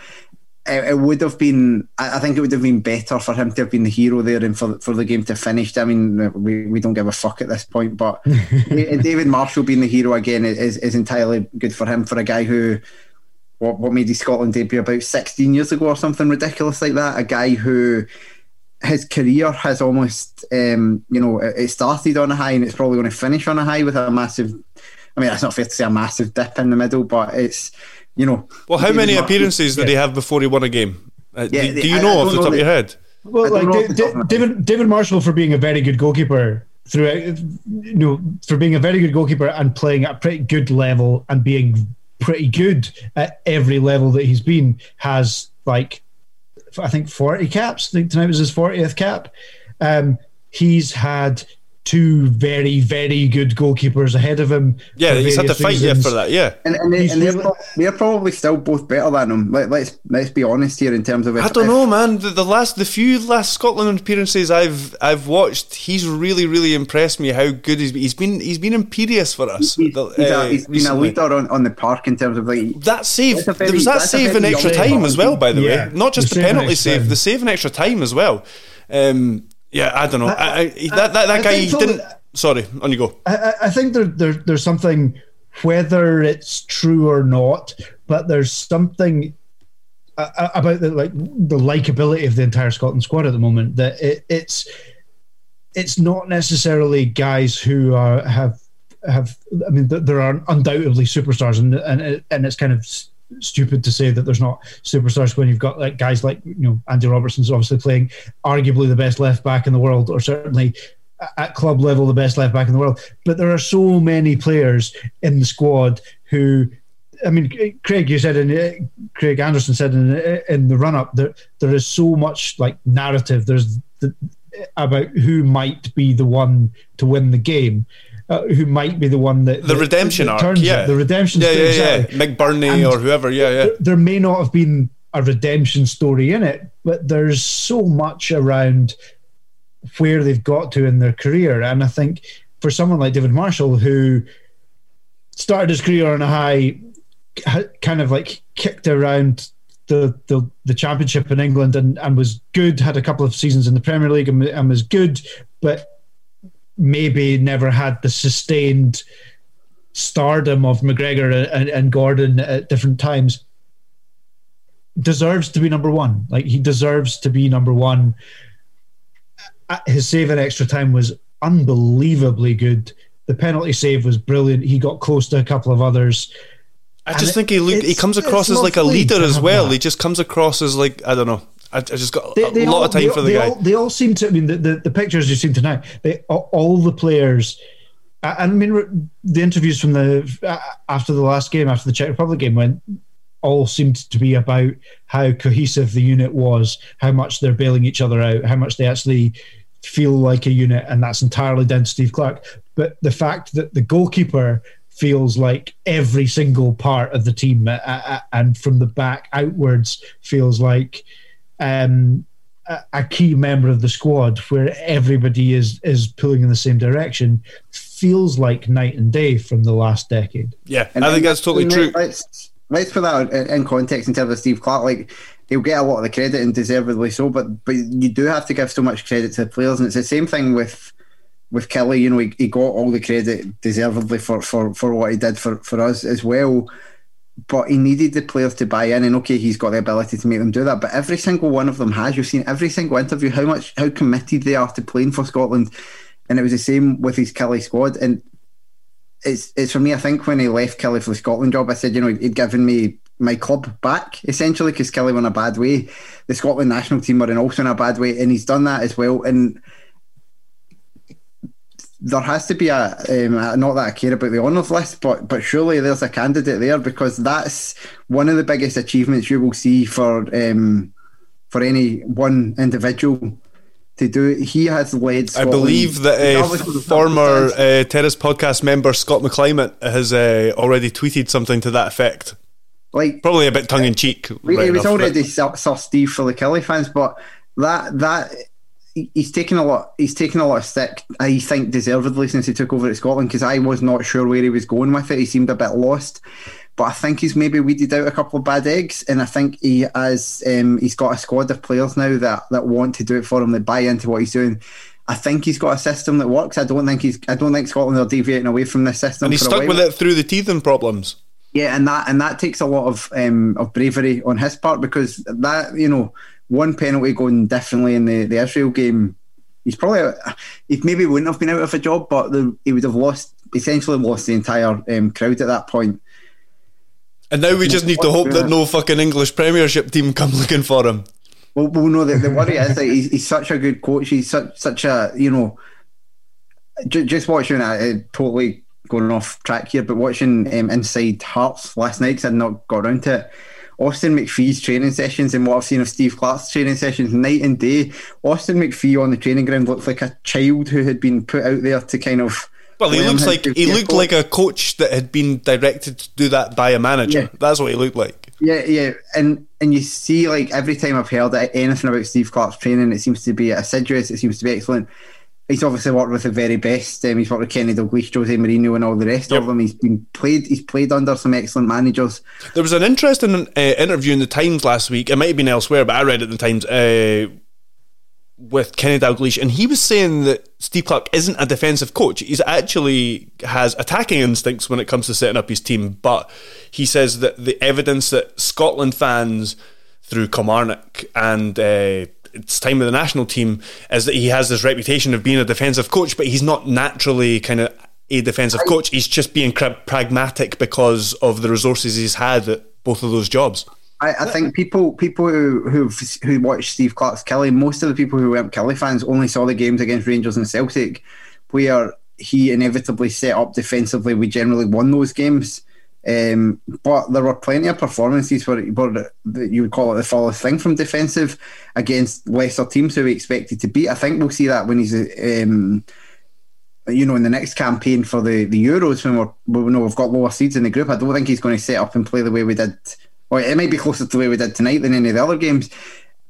it, it, would have been. I think it would have been better for him to have been the hero there and for for the game to finish. I mean, we, we don't give a fuck at this point, but David Marshall being the hero again is is entirely good for him for a guy who. What, what made his Scotland debut about 16 years ago or something ridiculous like that? A guy who his career has almost, um, you know, it started on a high and it's probably going to finish on a high with a massive. I mean, that's not fair to say a massive dip in the middle, but it's you know. Well, how many appearances did he have before he won a game? Uh, yeah, do, do, you know off the top of your head? Well, like David David Marshall for being a very good goalkeeper throughout, you know, for being a very good goalkeeper and playing at a pretty good level and being pretty good at every level that he's been has like I think forty caps. I think tonight was his fortieth cap. Um, he's had two very, very good goalkeepers ahead of him. Yeah, he's had to fight yeah for that. Yeah, and, and, they, and they're, they're, probably still both better than him. Let, us let's, let's be honest here in terms of. If, I don't if, know, man. The, the, last, the few last Scotland appearances I've I've watched, he's really, really impressed me. How good he's been. He's been he's been imperious for us. He's, uh, he's, a, he's been a leader on, on the park in terms of like that save. Very, there was that save in extra time as well, by the yeah, way. Not just the, the penalty save, the save in extra time as well. Um, yeah, I don't know. I, I, that that, that guy didn't. Sorry, on you go. I, I think there, there, there's something, whether it's true or not, but there's something about the like the likability of the entire Scotland squad at the moment that it, it's it's not necessarily guys who are have have. I mean, there are undoubtedly superstars, and and and it's kind of stupid to say that there's not superstars when you've got like guys like you know Andy Robertson's obviously playing arguably the best left back in the world, or certainly at club level the best left back in the world. But there are so many players in the squad who. I mean, Craig, you said in uh, Craig Anderson said in uh, in the run up that there is so much like narrative. There's the, about who might be the one to win the game uh, who might be the one that the that, redemption that arc, yeah, it, the redemption, yeah, story, yeah, yeah, McBurnie or whoever, yeah, yeah. There, there may not have been a redemption story in it, but there's so much around where they've got to in their career, and I think for someone like David Marshall who started his career on a high, kind of like kicked around the, the, the championship in England and, and was good, had a couple of seasons in the Premier League and, and was good, but maybe never had the sustained stardom of McGregor and, and Gordon at different times deserves to be number one. Like he deserves to be number one. Uh, his save in extra time was unbelievably good. The penalty save was brilliant. He got close to a couple of others. I just think he look, he comes across as like a leader as well. That. He just comes across as like I don't know. I, I just got they, they a lot all, of time they, for the guy. All, they all seem to. I mean, the, the, the pictures you've seen tonight. They all the players. And I mean, the interviews from the after the last game, after the Czech Republic game, went all seemed to be about how cohesive the unit was, how much they're bailing each other out, how much they actually feel like a unit, and that's entirely down to Steve Clarke. But the fact that the goalkeeper feels like every single part of the team, and from the back outwards, feels like um, a, a, key member of the squad where everybody is is pulling in the same direction feels like night and day from the last decade. Yeah, and I think that's totally true. Let's let's put that in context in terms of Steve Clarke. Like he'll get a lot of the credit and deservedly so, but but you do have to give so much credit to the players, and it's the same thing with with Killie. You know, he, he got all the credit deservedly for, for, for what he did for, for us as well but he needed the players to buy in. And okay, he's got the ability to make them do that. But every single one of them has. You've seen every single interview how much how committed they are to playing for Scotland. And it was the same with his Killie squad. And it's it's for me. I think when he left Killie for the Scotland job, I said, you know, he'd given me my club back essentially because Killie went a bad way. The Scotland national team were in also in a bad way, and he's done that as well. And there has to be a, um, not that I care about the honours list, but but surely there's a candidate there because that's one of the biggest achievements you will see for um, for any one individual to do. He has led. Scotland. I believe that a former uh, Terrace podcast member Scott McClimate has uh, already tweeted something to that effect. Like probably a bit tongue in cheek. Right it was already saw Steve for the Killie fans, but that that he's taken a lot. He's taken a lot of stick. I think deservedly since he took over at Scotland because I was not sure where he was going with it. He seemed a bit lost, but I think he's maybe weeded out a couple of bad eggs, and I think he has. Um, he's got a squad of players now that that want to do it for him. That buy into what he's doing. I think he's got a system that works. I don't think he's. I don't think Scotland are deviating away from this system. And he's stuck with it through the teething problems. Yeah, and that and that takes a lot of um, of bravery on his part because that you know one penalty going differently in the, the Israel game, he's probably he maybe wouldn't have been out of a job, but the, he would have lost essentially lost the entire um, crowd at that point. And now we just need to hope that no fucking English Premiership team come looking for him. Well, well no, the, the worry is that he's, he's, such a good coach. He's such such a you know, j- just watching uh, totally going off track here, but watching um, Inside Hearts last night because I'd not got around to it Austin MacPhee's training sessions and what I've seen of Steve Clarke's training sessions night and day. Austin MacPhee on the training ground looked like a child who had been put out there to kind of. Well, he looks like he looked like a coach that had been directed to do that by a manager. Yeah. That's what he looked like. Yeah, yeah, and and you see, like every time I've heard anything about Steve Clarke's training, it seems to be assiduous. It seems to be excellent he's obviously worked with the very best. Um, he's worked with Kenny Dalglish, Jose Mourinho, and all the rest yep. of them. He's been played. He's played under some excellent managers. There was an interesting uh, interview in the Times last week. It might have been elsewhere, but I read it in the Times uh, with Kenny Dalglish, and he was saying that Steve Clarke isn't a defensive coach. He's actually has attacking instincts when it comes to setting up his team. But he says that the evidence that Scotland fans through Kilmarnock and uh, its time with the national team is that he has this reputation of being a defensive coach, but he's not naturally kind of a defensive coach. He's just being pragmatic because of the resources he's had at both of those jobs. I, I think people people who who who watch Steve Clarke's Killie, most of the people who weren't Killie fans only saw the games against Rangers and Celtic, where he inevitably set up defensively. We generally won those games. Um, but there were plenty of performances where, where you would call it the furthest thing from defensive against lesser teams who we expected to beat. I think we'll see that when he's, um, you know, in the next campaign for the, the Euros when we're, we know we've got lower seeds in the group. I don't think he's going to set up and play the way we did. Or it might be closer to the way we did tonight than any of the other games.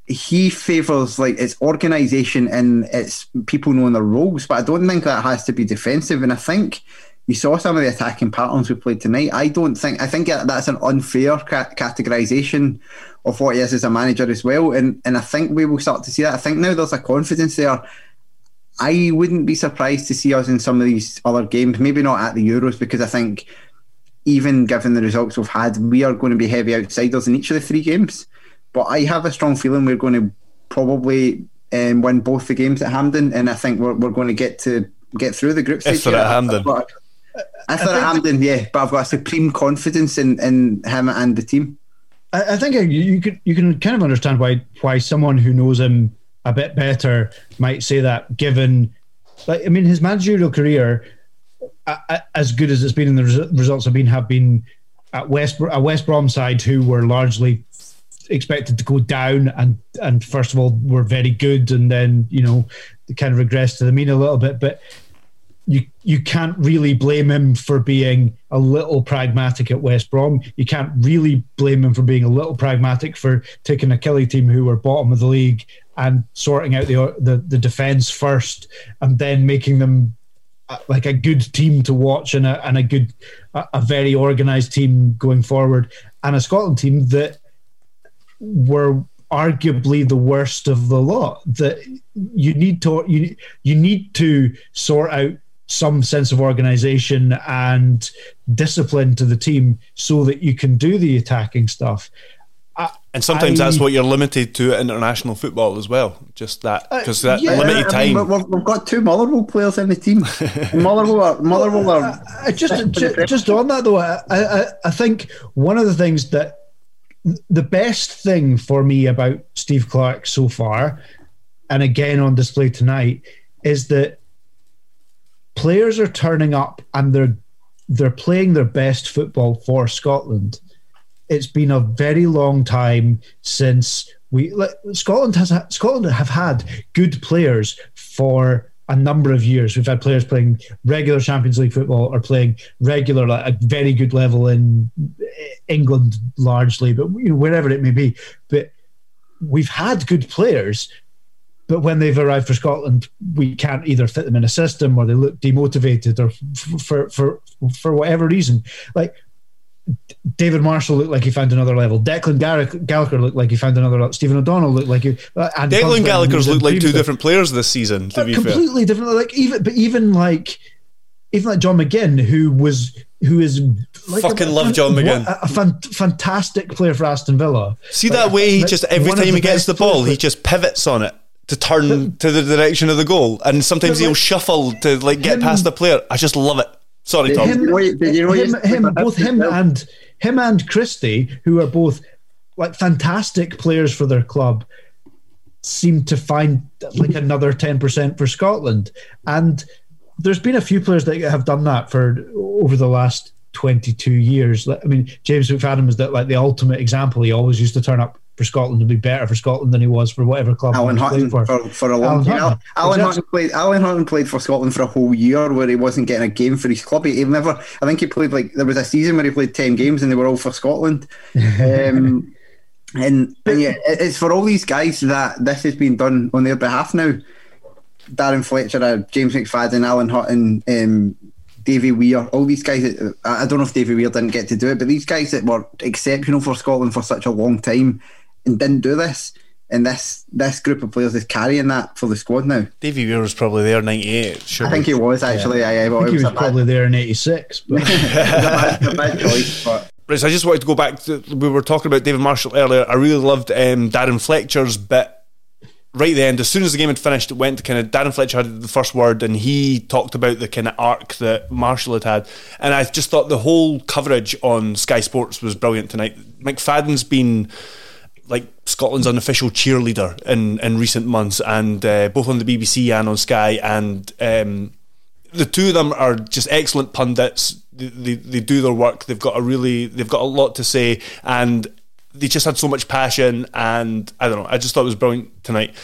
He favours like its organisation and its people knowing their roles, but I don't think that has to be defensive. And I think you saw some of the attacking patterns we played tonight. I don't think I think that's an unfair ca- categorization of what he is as a manager as well, and and I think we will start to see that. I think now there's a confidence there. I wouldn't be surprised to see us in some of these other games, maybe not at the Euros, because I think even given the results we've had, we are going to be heavy outsiders in each of the three games. But I have a strong feeling we're going to probably um, win both the games at Hampden, and I think we're, we're going to get to get through the group stage. If at Hampden. I thought at Hampden, yeah, but I've got supreme confidence in, in him and the team. I, I think you could you can kind of understand why why someone who knows him a bit better might say that, given, like I mean, his managerial career, uh, as good as it's been, and the res- results have been have been at West a West Brom side who were largely expected to go down and and first of all were very good and then you know kind of regressed to the mean a little bit but you you can't really blame him for being a little pragmatic at West Brom. You can't really blame him for being a little pragmatic for taking a Killie team who were bottom of the league and sorting out the the, the defense first, and then making them uh, like a good team to watch and a and a good a, a very organized team going forward, and a Scotland team that were arguably the worst of the lot that you need to you you need to sort out some sense of organization and discipline to the team so that you can do the attacking stuff. and sometimes I, that's what you're limited to international football as well. Just that because uh, that yeah, limited time. I mean, we've, we've, got two Motherwell players in the team. Motherwell, are, Motherwell are. Uh, just, just, just on that though, I, I, I think one of the things that the best thing for me about Steve Clarke so far, and again on display tonight, is that players are turning up and they're they're playing their best football for Scotland. It's been a very long time since we like, Scotland has Scotland have had good players for a number of years. We've had players playing regular Champions League football or playing regular, like a very good level in England, largely, but you know, wherever it may be. But we've had good players but when they've arrived for Scotland, we can't either fit them in a system or they look demotivated or for for for whatever reason. Like David Marshall looked like he found another level. Declan Gallagher looked like he found another level. Stephen O'Donnell looked like he. Uh, Declan Gallagher's looked like two different players this season. To be completely fair. different. Like even, but even like, even like John McGinn, who was who is like fucking a, love John McGinn, a, a fan, fantastic player for Aston Villa. See like, that way he just every time he gets the ball, he just pivots on it to turn to the direction of the goal, and sometimes he'll shuffle to like get him, past the player. I just love it. Sorry, Thom. Him, him, him both him and him and Christie, who are both like fantastic players for their club, seem to find like another ten percent for Scotland. And there's been a few players that have done that for over the last 22 years. I mean, James McFadden was that like the ultimate example. He always used to turn up for Scotland to be better for Scotland than he was for whatever club. Alan Hutton for. For, for. a long Alan time. Hutton. Alan exactly. Hutton played. Alan Hutton played for Scotland for a whole year where he wasn't getting a game for his club. He, he never. I think he played like there was a season where he played ten games and they were all for Scotland. Um, and, and yeah, it's for all these guys that this has been done on their behalf now. Darren Fletcher, uh, James McFadden, Alan Hutton, um, Davy Weir, all these guys. That, I don't know if Davy Weir didn't get to do it, but these guys that were exceptional for Scotland for such a long time and didn't do this. And this this group of players is carrying that for the squad now. Davy Weir was probably there in '98. Sure, I think he was actually. Yeah. I, I, I think he was, was probably bad, there in '86. But. a, bad, choice, but. Right, so I just wanted to go back to we were talking about David Marshall earlier. I really loved um, Darren Fletcher's bit right at the end, as soon as the game had finished, it went to kind of Darren Fletcher had the first word, and he talked about the kind of arc that Marshall had had, and I just thought the whole coverage on Sky Sports was brilliant tonight. McFadden's been like Scotland's unofficial cheerleader in in recent months, and uh, both on the BBC and on Sky, and um, the two of them are just excellent pundits. They, they, they do their work. They've got a really they've got a lot to say, and they just had so much passion. And I don't know. I just thought it was brilliant tonight.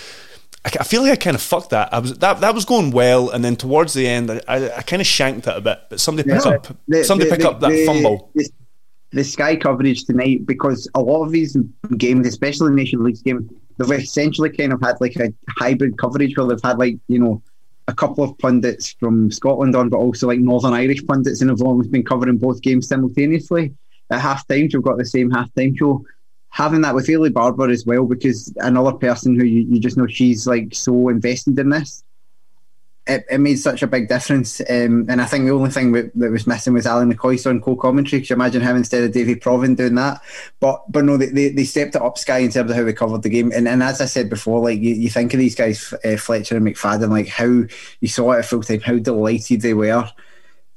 I, I feel like I kind of fucked that. I was that that was going well, and then towards the end, I, I, I kind of shanked it a bit. But somebody pick up the, somebody pick up that fumble. The Sky coverage tonight because a lot of these games, especially the Nation League game, they've essentially kind of had like a hybrid coverage where they've had like you know a couple of pundits from Scotland on, but also like Northern Irish pundits, and have always been covering both games simultaneously. At half times, we've got the same half time show. Having that with Eilidh Barber as well, because another person who you, you just know she's like so invested in this it, it made such a big difference. Um, and I think the only thing that, was missing was Alan McCoist on co-commentary. Could you imagine him instead of Davy Provan doing that? But but no, they, they, they, stepped it up Sky in terms of how they covered the game. And, and as I said before, like you, you think of these guys, uh, Fletcher and McFadden, like how you saw it at full time, how delighted they were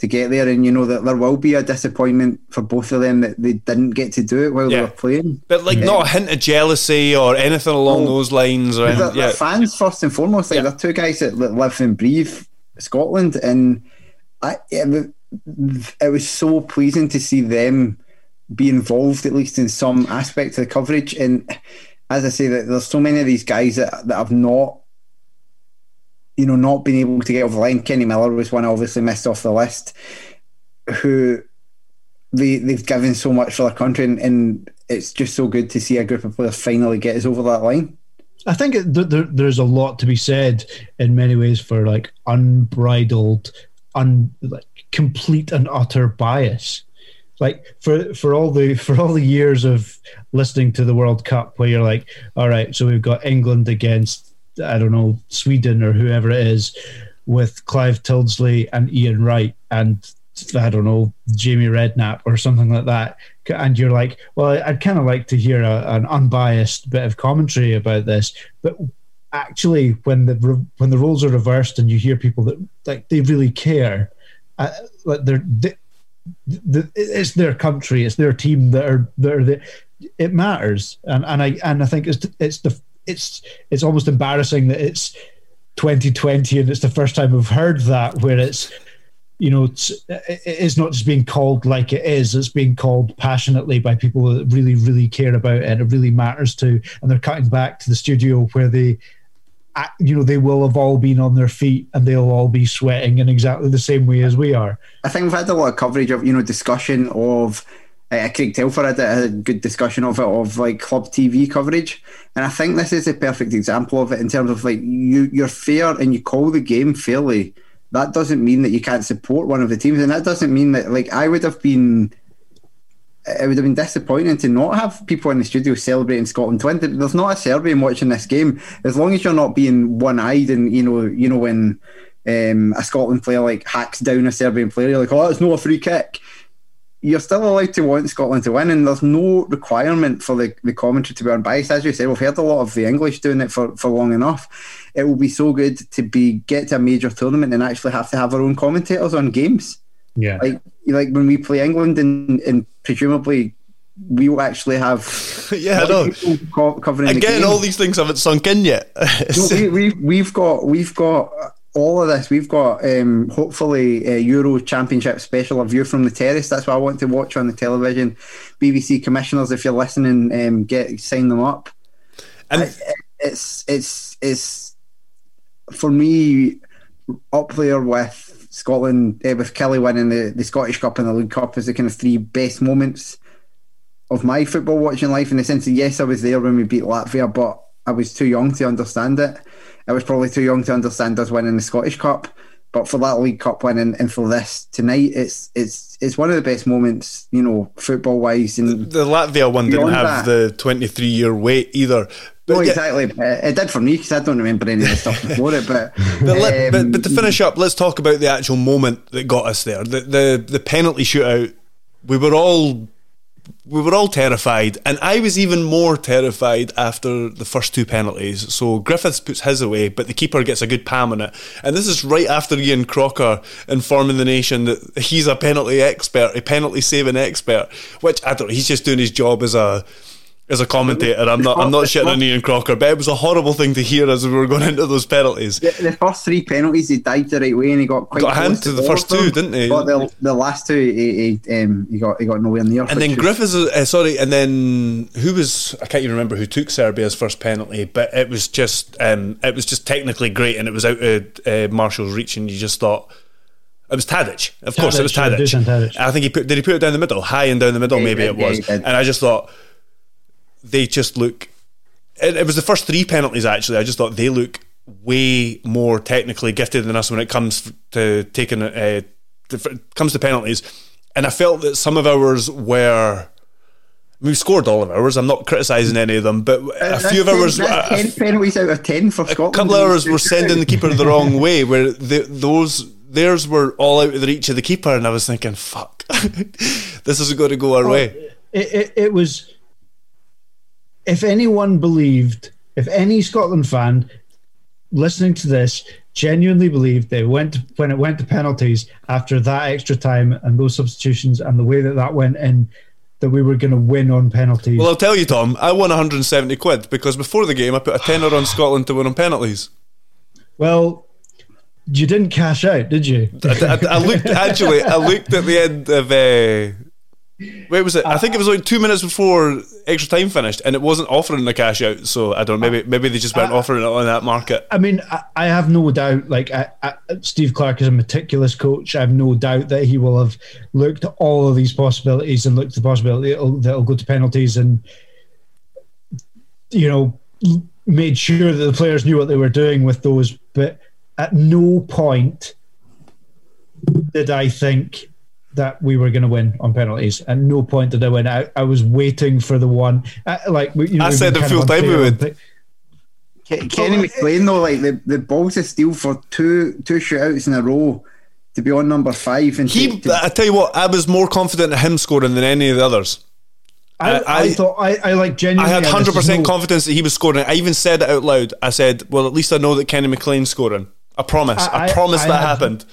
to get there. And you know that there will be a disappointment for both of them that they didn't get to do it while yeah. they were playing. But like, not a hint of jealousy or anything along those lines. Or they're, yeah. they're fans first and foremost. Like yeah. they're two guys that live and breathe Scotland, and I it, it was so pleasing to see them be involved at least in some aspect of the coverage. And as I say, that there's so many of these guys that that have not you know, not being able to get over the line. Kenny Miller was one obviously missed off the list, who they they've given so much for their country, and, and it's just so good to see a group of players finally get us over that line. I think there, there's a lot to be said in many ways for like unbridled, un like complete and utter bias. Like for for all the for all the years of listening to the World Cup, where you're like, all right, so we've got England against I don't know, Sweden or whoever it is, with Clive Tyldesley and Ian Wright and I don't know, Jamie Redknapp or something like that. And you're like, well, I'd kind of like to hear a, an unbiased bit of commentary about this. But actually, when the when the roles are reversed and you hear people that like they really care, uh, like they're they, the, it's their country, it's their team that are that are the, it matters. And and I and I think it's it's the it's it's almost embarrassing that it's 2020 and it's the first time we've heard that where it's you know it's, it's not just being called like it is it's being called passionately by people that really really care about it and it really matters to and they're cutting back to the studio where they you know they will have all been on their feet and they'll all be sweating in exactly the same way as we are. I think we've had a lot of coverage of you know discussion of uh, Craig Telfer had a, good discussion of it of like club TV coverage, and I think this is a perfect example of it in terms of like you you're fair and you call the game fairly. That doesn't mean that you can't support one of the teams, and that doesn't mean that like I would have been. It would have been disappointing to not have people in the studio celebrating Scotland twenty. There's not a Serbian watching this game. As long as you're not being one-eyed and you know, you know when um, a Scotland player like hacks down a Serbian player, you're like, oh, it's not a free kick you're still allowed to want Scotland to win, and there's no requirement for the, the commentary to be unbiased. As you said, we've heard a lot of the English doing it for, for long enough. It will be so good to be get to a major tournament and actually have to have our own commentators on games. Yeah, like like when we play England, and, and presumably we will actually have yeah, no. covering again. All these things haven't sunk in yet. no, we, we, we've got we've got all of this. We've got um, hopefully a Euro Championship special, a view from the terrace. That's what I want to watch on the television. BBC commissioners, if you're listening, um, get sign them up. And it's it's it's for me up there with Scotland uh, with Killie winning the, the Scottish Cup and the League Cup is the kind of three best moments of my football watching life. In the sense that yes, I was there when we beat Latvia, but I was too young to understand it. I was probably too young to understand us winning the Scottish Cup. But for that League Cup win and, and for this tonight, it's it's it's one of the best moments, you know, football wise. And the, the Latvia one didn't have that, the twenty three year wait either. But no, exactly. Yeah. It did for me because I don't remember any of the stuff before it. But but, um, but, but to finish up, let's talk about the actual moment that got us there. The the the penalty shootout. We were all we were all terrified, and I was even more terrified after the first two penalties. So Griffiths puts his away, but the keeper gets a good palm on it, and this is right after Ian Crocker informing the nation that he's a penalty expert, a penalty saving expert. Which I don't. know, He's just doing his job as a as a commentator. I'm not I'm not shitting on Ian Crocker, but it was a horrible thing to hear as we were going into those penalties. The, the first three penalties, he dived the right way and he got quite Got a hand close to the first of them. two, didn't he? But the, the last two, he, he, um, he got he got nowhere near. And then Griffiths, uh, sorry, and then who was I can't even remember who took Serbia's first penalty, but it was just um, it was just technically great, and it was out of uh, Marshall's reach, and you just thought. It was Tadic, of course. It was Tadic, Tadic. I think he put. Did he put it down the middle, high and down the middle? Yeah, maybe he it was. yeah, he and I just thought they just look. It, it was the first three penalties actually. I just thought they look way more technically gifted than us when it comes to taking uh, to, comes to penalties. And I felt that some of ours were. We scored all of ours. I'm not criticising any of them, but a That's few of ten- ours, that's a, ten penalties out of ten for Scotland. a couple of hours were sending the keeper the wrong way. Where the, those theirs were all out of the reach of the keeper, and I was thinking, "Fuck, this isn't going to go our way." It, it, it was. If anyone believed, if any Scotland fan listening to this genuinely believed they went when it went to penalties after that extra time and those substitutions and the way that that went in, that we were going to win on penalties. Well, I'll tell you, Thom, I won 170 quid because before the game I put a tenner on Scotland to win on penalties. well, you didn't cash out, did you? I, I- I looked actually. I looked at the end of. Uh, wait, was it? I think it was like two minutes before extra time finished, and it wasn't offering the cash out. So I don't know. Maybe maybe they just weren't uh, offering it on that market. I mean, I, I have no doubt. Like I, I, Steve Clarke is a meticulous coach. I have no doubt that he will have looked at all of these possibilities and looked at the possibility it'll, that it'll go to penalties and you know made sure that the players knew what they were doing with those. But at no point did I think that we were going to win on penalties. At no point did I win. I, I was waiting for the one. I, like you know, I said been in kind full time we would. pi- Ke- Kenny McLean though, like the, the balls of steel for two two shootouts in a row to be on number five and He, to, to- I tell you what, I was more confident in him scoring than any of the others. I, I- I, thought I, I like I had hundred percent confidence that he was scoring. I even said it out loud. I said, "Well, at least I know that Kenny McLean's scoring." I promise. I, I- I- promise I that had- happened.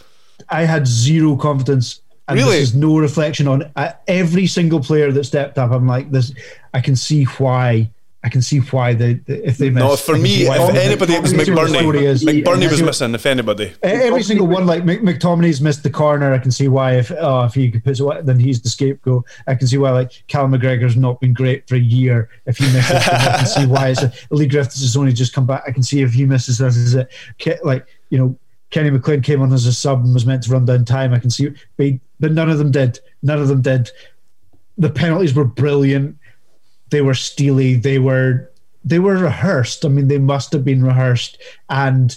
I had zero confidence. And Really? this is no reflection on uh, every single player that stepped up. I'm like this. I can see why. I can see why they, they if they missed. No, for me, if anybody, it was I can see what the story McBurnie. is. McBurnie was missing. If anybody, Every single one, like Mc- McTominay's missed the corner. I can see why. If oh, if he could put it, then he's the scapegoat. I can see why. Like Callum McGregor's not been great for a year. If he misses, I can see why. It's a, Leigh Griffiths has only just come back. I can see if he misses, this is it. Like you know, Kenny McLean came on as a sub and was meant to run down time. I can see, but, but none of them did. None of them did. The penalties were brilliant. They were steely. They were they were rehearsed. I mean, they must have been rehearsed and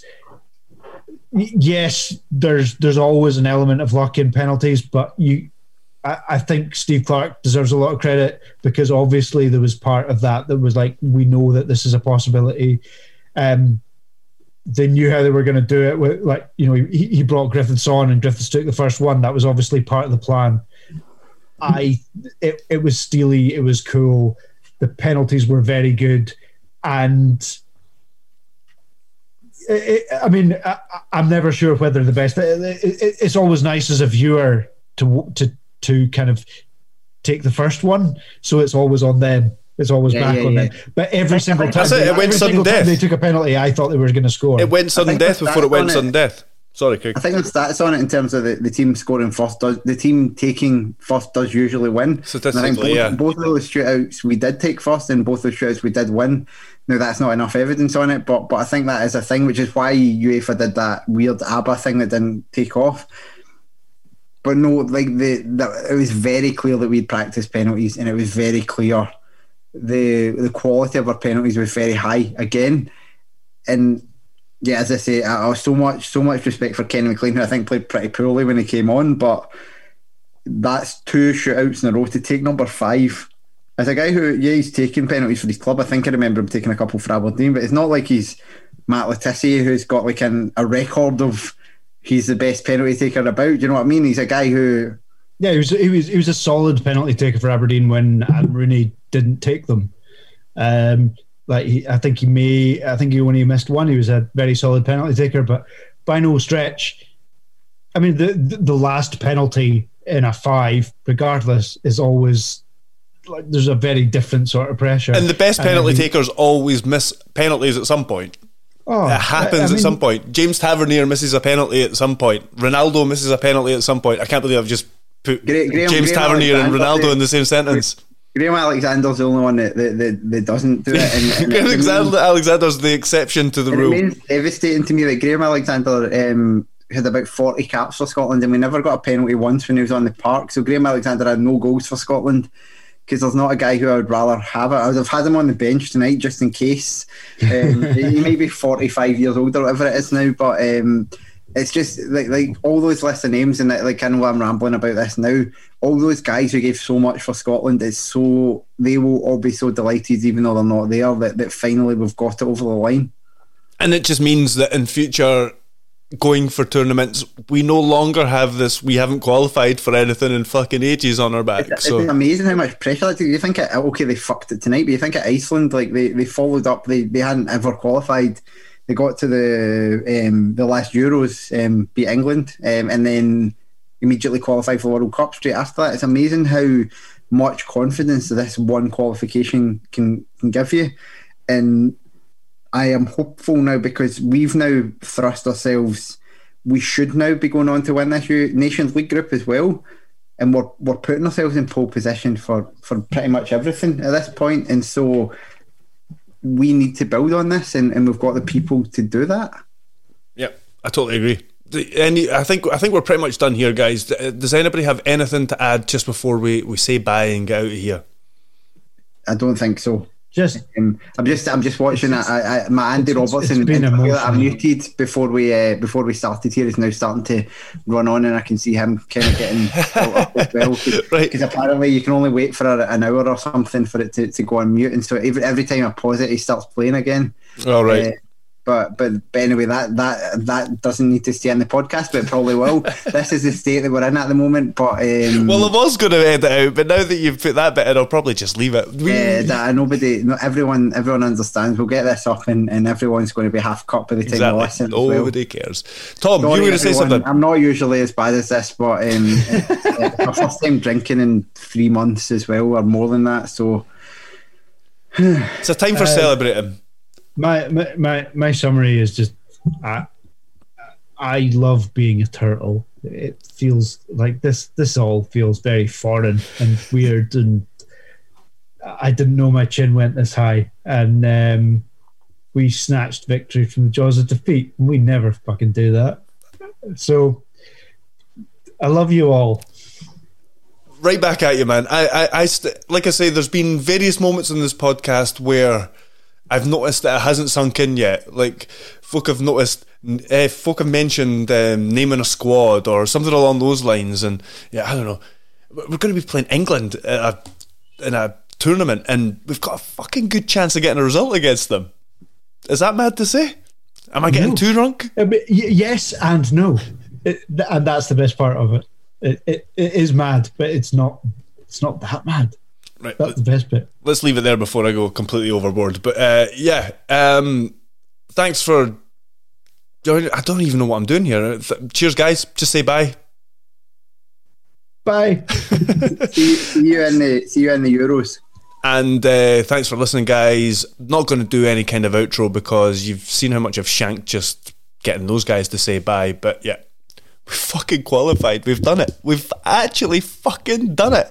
yes, there's there's always an element of luck in penalties, but you, I, I think Steve Clarke deserves a lot of credit because obviously there was part of that that was like we know that this is a possibility. Um, they knew how they were going to do it. With, like you know, he, he brought Griffiths on, and Griffiths took the first one. That was obviously part of the plan. I it, it was steely. It was cool. The penalties were very good, and I mean, I, I'm never sure whether the best. It, it, it's always nice as a viewer to to to kind of take the first one, so it's always on them. It's always Yeah, back yeah, on yeah. them. But every single time, That's it, it every went sudden death. they took a penalty, I thought they were going to score. it went sudden death before it went on it- sudden death. Sorry, Craig. I think the stats on it in terms of the, the team scoring first does the team taking first does usually win. And I think Statistically, both, yeah. both of those shootouts we did take first, and both of those shootouts we did win. Now that's not enough evidence on it, but but I think that is a thing, which is why UEFA did that weird ABBA thing that didn't take off. But no, like the, the it was very clear that we'd practiced penalties, and it was very clear the the quality of our penalties was very high again, and yeah, as I say, I, was so much so much respect for Kenny McLean, who I think played pretty poorly when he came on, but that's two shootouts in a row to take number five. As a guy who, yeah, he's taking penalties for his club. I think I remember him taking a couple for Aberdeen, but it's not like he's Matt Le Tissier, who's got like an, a record of he's the best penalty taker about. Do you know what I mean? He's a guy who Yeah, he was he was he was a solid penalty taker for Aberdeen when Adam Rooney didn't take them. Um, like he, I think he may, I think he only missed one. He was a very solid penalty taker, but by no stretch. I mean, the the, last penalty in a five, regardless, is always like there's a very different sort of pressure. And the best penalty takers always miss penalties at some point. Oh, It happens I- I at some point. James Tavernier misses a penalty at some point. Ronaldo misses a penalty at some point. I can't believe I've just put Gra- Graham- James Graham Tavernier and Alexander- Ronaldo in the same sentence. Graham Alexander's the only one that, that, that, that doesn't do it. And, and it Alexander, remains- Alexander's the exception to the rule. it remains devastating to me that Graham Alexander um, had about 40 caps for Scotland and we never got a penalty once when he was on the park. So Graham Alexander had no goals for Scotland because there's not a guy who I would rather have it. I would have had him on the bench tonight just in case. Um, he may be 45 years old or whatever it is now, but um, it's just like like all those list of names and like I know I'm rambling about this now. All those guys who gave so much for Scotland is so they will all be so delighted even though they're not there that, that finally we've got it over the line. And it just means that in future going for tournaments, we no longer have this. We haven't qualified for anything in fucking ages on our back. It's So amazing how much pressure. Like, you think it, okay, they fucked it tonight, but you think at Iceland, like they, they followed up, they, they hadn't ever qualified. They got to the um, the last Euros, um, beat England, um, and then immediately qualified for the World Cup straight after that. It's amazing how much confidence this one qualification can can give you, and I am hopeful now because we've now thrust ourselves. We should now be going on to win this Nations League group as well, and we're we're putting ourselves in pole position for for pretty much everything at this point. point, and so we need to build on this, and, and we've got the people to do that. yeah, I totally agree. Any, I think I think we're pretty much done here, guys. Uh, does anybody have anything to add just before we, we say bye and get out of here? I don't think so. Just Um, I'm just I'm just watching. I, I, my Andy It's- it's Robertson been interview that I emotional. muted before we uh, before we started here is now starting to run on, and I can see him kind of getting up as well. Right. Because apparently you can only wait for a, an hour or something for it to, to go on mute, and so every every time I pause it, he starts playing again. All right. Uh, but, but but anyway, that that that doesn't need to stay in the podcast, but it probably will. this is the state that we're in at the moment. But um, well, I was going to edit out, but now that you've put that bit in, I'll probably just leave it. Uh, that nobody, not everyone, everyone understands. We'll get this up, and, and everyone's going to be half cut by the time exactly. you listen. as well. Nobody cares. Thom, Sorry, you were going to say something. I'm not usually as bad as this, but um, uh, my first time drinking in three months as well, or more than that. So It's a time Uh, for celebrating. My my my, summary is just I, I love being a turtle. It feels like this this all feels very foreign and weird and I didn't know my chin went this high and um, we snatched victory from the jaws of defeat. We never fucking do that. So I love you all. right back at you, man. I, I, I st- like I say, there's been various moments in this podcast where I've noticed that it hasn't sunk in yet. Like, folk have noticed, uh, folk have mentioned um, naming a squad or something along those lines, and yeah, I don't know. We're going to be playing England at a, in a tournament, and we've got a fucking good chance of getting a result against them. Is that mad to say? Am I getting No. too drunk? Uh, y- yes and no, it, th- and that's the best part of it. It, it. it is mad, but it's not. It's not that mad. Right. That's the best bit. let's leave it there before I go completely overboard. But uh, yeah, um, thanks for. joining- I don't even know what I'm doing here. Th- Cheers, guys. Just say bye. Bye. see, see you in the see you in the Euros. And uh, thanks for listening, guys. Not going to do any kind of outro because you've seen how much I've shanked just getting those guys to say bye. But yeah, we fucking qualified. We've done it. We've actually fucking done it.